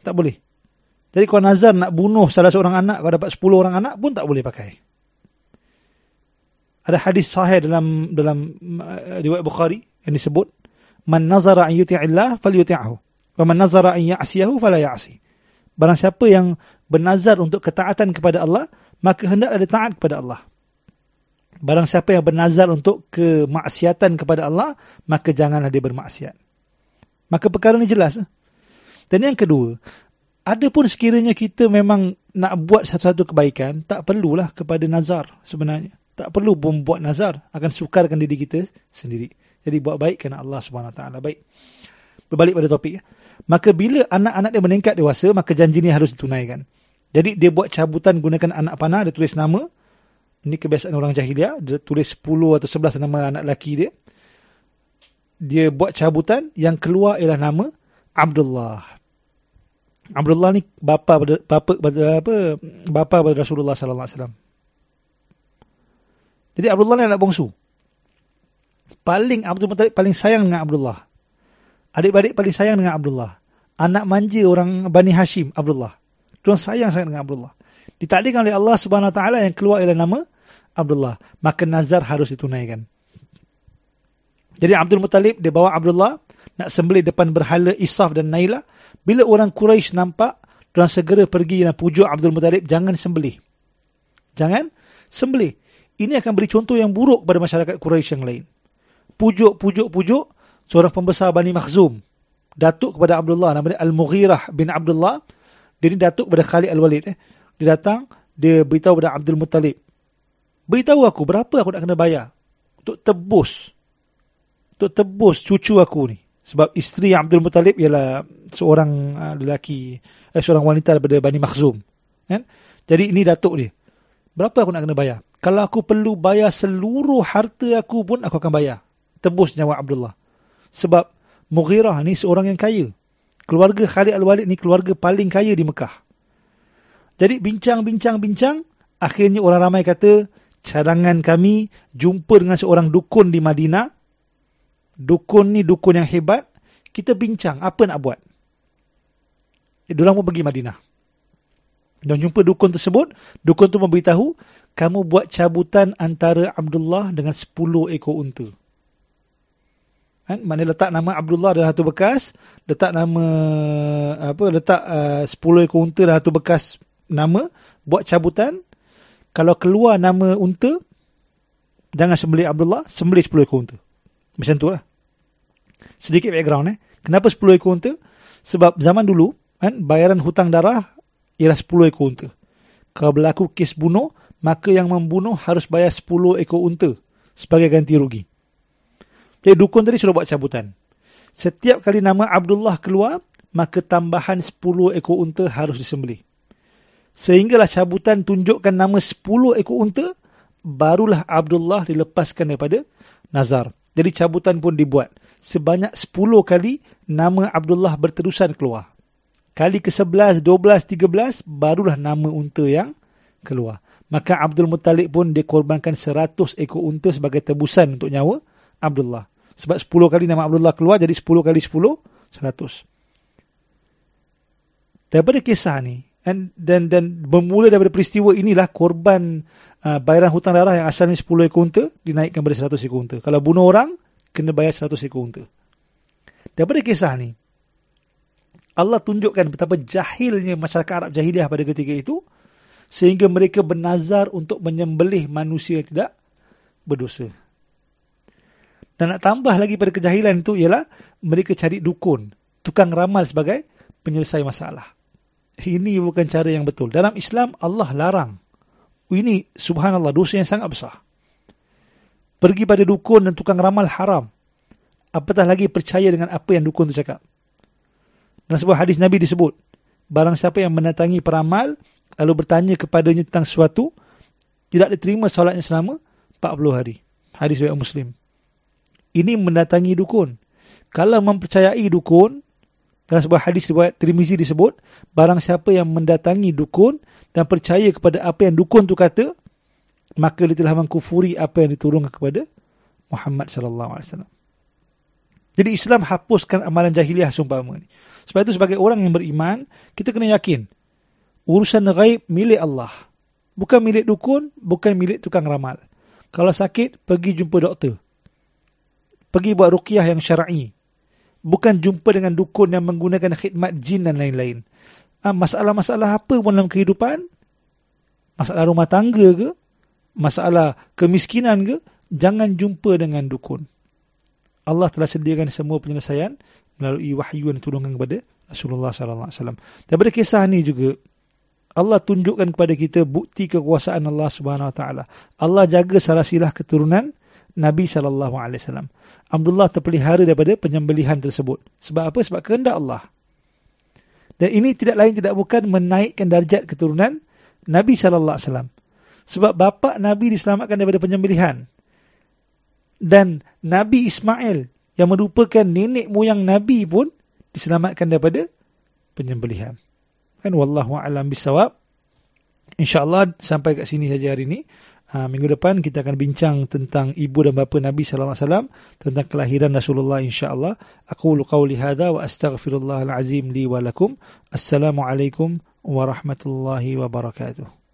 [SPEAKER 1] Tak boleh. Jadi kalau nazar nak bunuh salah seorang anak, kalau dapat 10 orang anak pun tak boleh pakai. Ada hadis sahih dalam dalam uh, riwayat Bukhari yang disebut, "Man nazara an yuti'illah falyuti'hu, wa man nazara an ya'siyahu fala ya'si." Barang siapa yang bernazar untuk ketaatan kepada Allah, maka hendak ada taat kepada Allah. Barang siapa yang bernazar untuk kemaksiatan kepada Allah, maka janganlah dia bermaksiat. Maka perkara ini jelas. Dan yang kedua, ada pun sekiranya kita memang nak buat satu-satu kebaikan, tak perlulah kepada nazar sebenarnya. Tak perlu pun buat nazar, akan sukarkan diri kita sendiri. Jadi buat baik kerana Allah taala baik. Berbalik pada topik. Maka bila anak-anak dia meningkat dewasa, maka janji ni harus ditunaikan. Jadi dia buat cabutan gunakan anak panah, dia tulis nama. Ini kebiasaan orang jahiliah, dia tulis 10 atau 11 nama anak lelaki dia. Dia buat cabutan yang keluar ialah nama Abdullah. Abdullah ni bapa pada bapa pada apa bapa pada Rasulullah sallallahu alaihi wasallam. Jadi Abdullah ni anak bongsu. Paling Abdul Muttalib paling sayang dengan Abdullah. Adik-adik paling sayang dengan Abdullah. Anak manja orang Bani Hashim Abdullah. Tuan sayang sangat dengan Abdullah. Ditakdirkan oleh Allah Subhanahu Taala yang keluar ialah nama Abdullah. Maka nazar harus ditunaikan. Jadi Abdul Muttalib dia bawa Abdullah nak sembelih depan berhala Isaf dan Nailah bila orang Quraisy nampak, mereka segera pergi dan pujuk Abdul Muttalib, jangan sembelih. Jangan sembelih. Ini akan beri contoh yang buruk kepada masyarakat Quraisy yang lain. Pujuk, pujuk, pujuk, seorang pembesar Bani Makhzum, datuk kepada Abdullah, namanya Al-Mughirah bin Abdullah, dia ni datuk kepada Khalid Al-Walid. Eh. Dia datang, dia beritahu kepada Abdul Muttalib, beritahu aku berapa aku nak kena bayar untuk tebus, untuk tebus cucu aku ni. Sebab isteri Abdul Muttalib ialah seorang uh, lelaki, eh, seorang wanita daripada Bani Makhzum. Kan? Jadi ini datuk dia. Berapa aku nak kena bayar? Kalau aku perlu bayar seluruh harta aku pun aku akan bayar. Tebus nyawa Abdullah. Sebab Mughirah ni seorang yang kaya. Keluarga Khalid Al-Walid ni keluarga paling kaya di Mekah. Jadi bincang-bincang-bincang, akhirnya orang ramai kata, cadangan kami jumpa dengan seorang dukun di Madinah dukun ni dukun yang hebat, kita bincang apa nak buat. Eh, diorang pun pergi Madinah. Dan jumpa dukun tersebut, dukun tu memberitahu, kamu buat cabutan antara Abdullah dengan 10 ekor unta. Kan? Mana letak nama Abdullah dalam satu bekas, letak nama apa letak uh, 10 ekor unta dalam satu bekas nama, buat cabutan. Kalau keluar nama unta, jangan sembelih Abdullah, sembelih 10 ekor unta. Macam tu lah. Sedikit background eh. Kenapa 10 ekor unta? Sebab zaman dulu, kan, bayaran hutang darah ialah 10 ekor unta. Kalau berlaku kes bunuh, maka yang membunuh harus bayar 10 ekor unta sebagai ganti rugi. Jadi dukun tadi sudah buat cabutan. Setiap kali nama Abdullah keluar, maka tambahan 10 ekor unta harus disembelih. Sehinggalah cabutan tunjukkan nama 10 ekor unta, barulah Abdullah dilepaskan daripada nazar. Jadi cabutan pun dibuat. Sebanyak 10 kali nama Abdullah berterusan keluar. Kali ke-11, 12, 13 barulah nama unta yang keluar. Maka Abdul Muttalib pun dikorbankan 100 ekor unta sebagai tebusan untuk nyawa Abdullah. Sebab 10 kali nama Abdullah keluar jadi 10 kali 10, 100. Daripada kisah ni, dan dan, dan bermula daripada peristiwa inilah korban uh, bayaran hutang darah yang asalnya 10 ekor unta dinaikkan pada 100 ekor unta. Kalau bunuh orang, kena bayar 100 ekor unta. Daripada kisah ni, Allah tunjukkan betapa jahilnya masyarakat Arab jahiliah pada ketika itu sehingga mereka bernazar untuk menyembelih manusia yang tidak berdosa. Dan nak tambah lagi pada kejahilan itu ialah mereka cari dukun, tukang ramal sebagai penyelesai masalah. Ini bukan cara yang betul. Dalam Islam Allah larang. Ini subhanallah dosa yang sangat besar. Pergi pada dukun dan tukang ramal haram. Apatah lagi percaya dengan apa yang dukun itu cakap. Dalam sebuah hadis Nabi disebut, barang siapa yang mendatangi peramal lalu bertanya kepadanya tentang sesuatu, tidak diterima solatnya selama 40 hari. Hadis riwayat Muslim. Ini mendatangi dukun. Kalau mempercayai dukun, dalam sebuah hadis riwayat Tirmizi disebut, barang siapa yang mendatangi dukun dan percaya kepada apa yang dukun tu kata, maka dia telah mengkufuri apa yang diturunkan kepada Muhammad sallallahu alaihi wasallam. Jadi Islam hapuskan amalan jahiliah seumpama ni. Sebab itu sebagai orang yang beriman, kita kena yakin urusan ghaib milik Allah. Bukan milik dukun, bukan milik tukang ramal. Kalau sakit, pergi jumpa doktor. Pergi buat ruqyah yang syar'i. Bukan jumpa dengan dukun yang menggunakan khidmat jin dan lain-lain. Ha, masalah-masalah apa pun dalam kehidupan, masalah rumah tangga ke, masalah kemiskinan ke, jangan jumpa dengan dukun. Allah telah sediakan semua penyelesaian melalui wahyu yang diturunkan kepada Rasulullah sallallahu alaihi wasallam. Daripada kisah ni juga Allah tunjukkan kepada kita bukti kekuasaan Allah Subhanahu wa taala. Allah jaga silsilah keturunan Nabi sallallahu alaihi wasallam. Abdullah terpelihara daripada penyembelihan tersebut. Sebab apa? Sebab kehendak Allah. Dan ini tidak lain tidak bukan menaikkan darjat keturunan Nabi sallallahu alaihi wasallam. Sebab bapa Nabi diselamatkan daripada penyembelihan dan Nabi Ismail yang merupakan nenek moyang Nabi pun diselamatkan daripada penyembelihan. Kan wallahu a'lam bisawab. Insyaallah sampai kat sini saja hari ini. Ha, minggu depan kita akan bincang tentang ibu dan bapa Nabi sallallahu alaihi wasallam tentang kelahiran Rasulullah insyaallah. Aku qauli hadza wa astaghfirullahal azim li wa lakum. Assalamualaikum warahmatullahi wabarakatuh.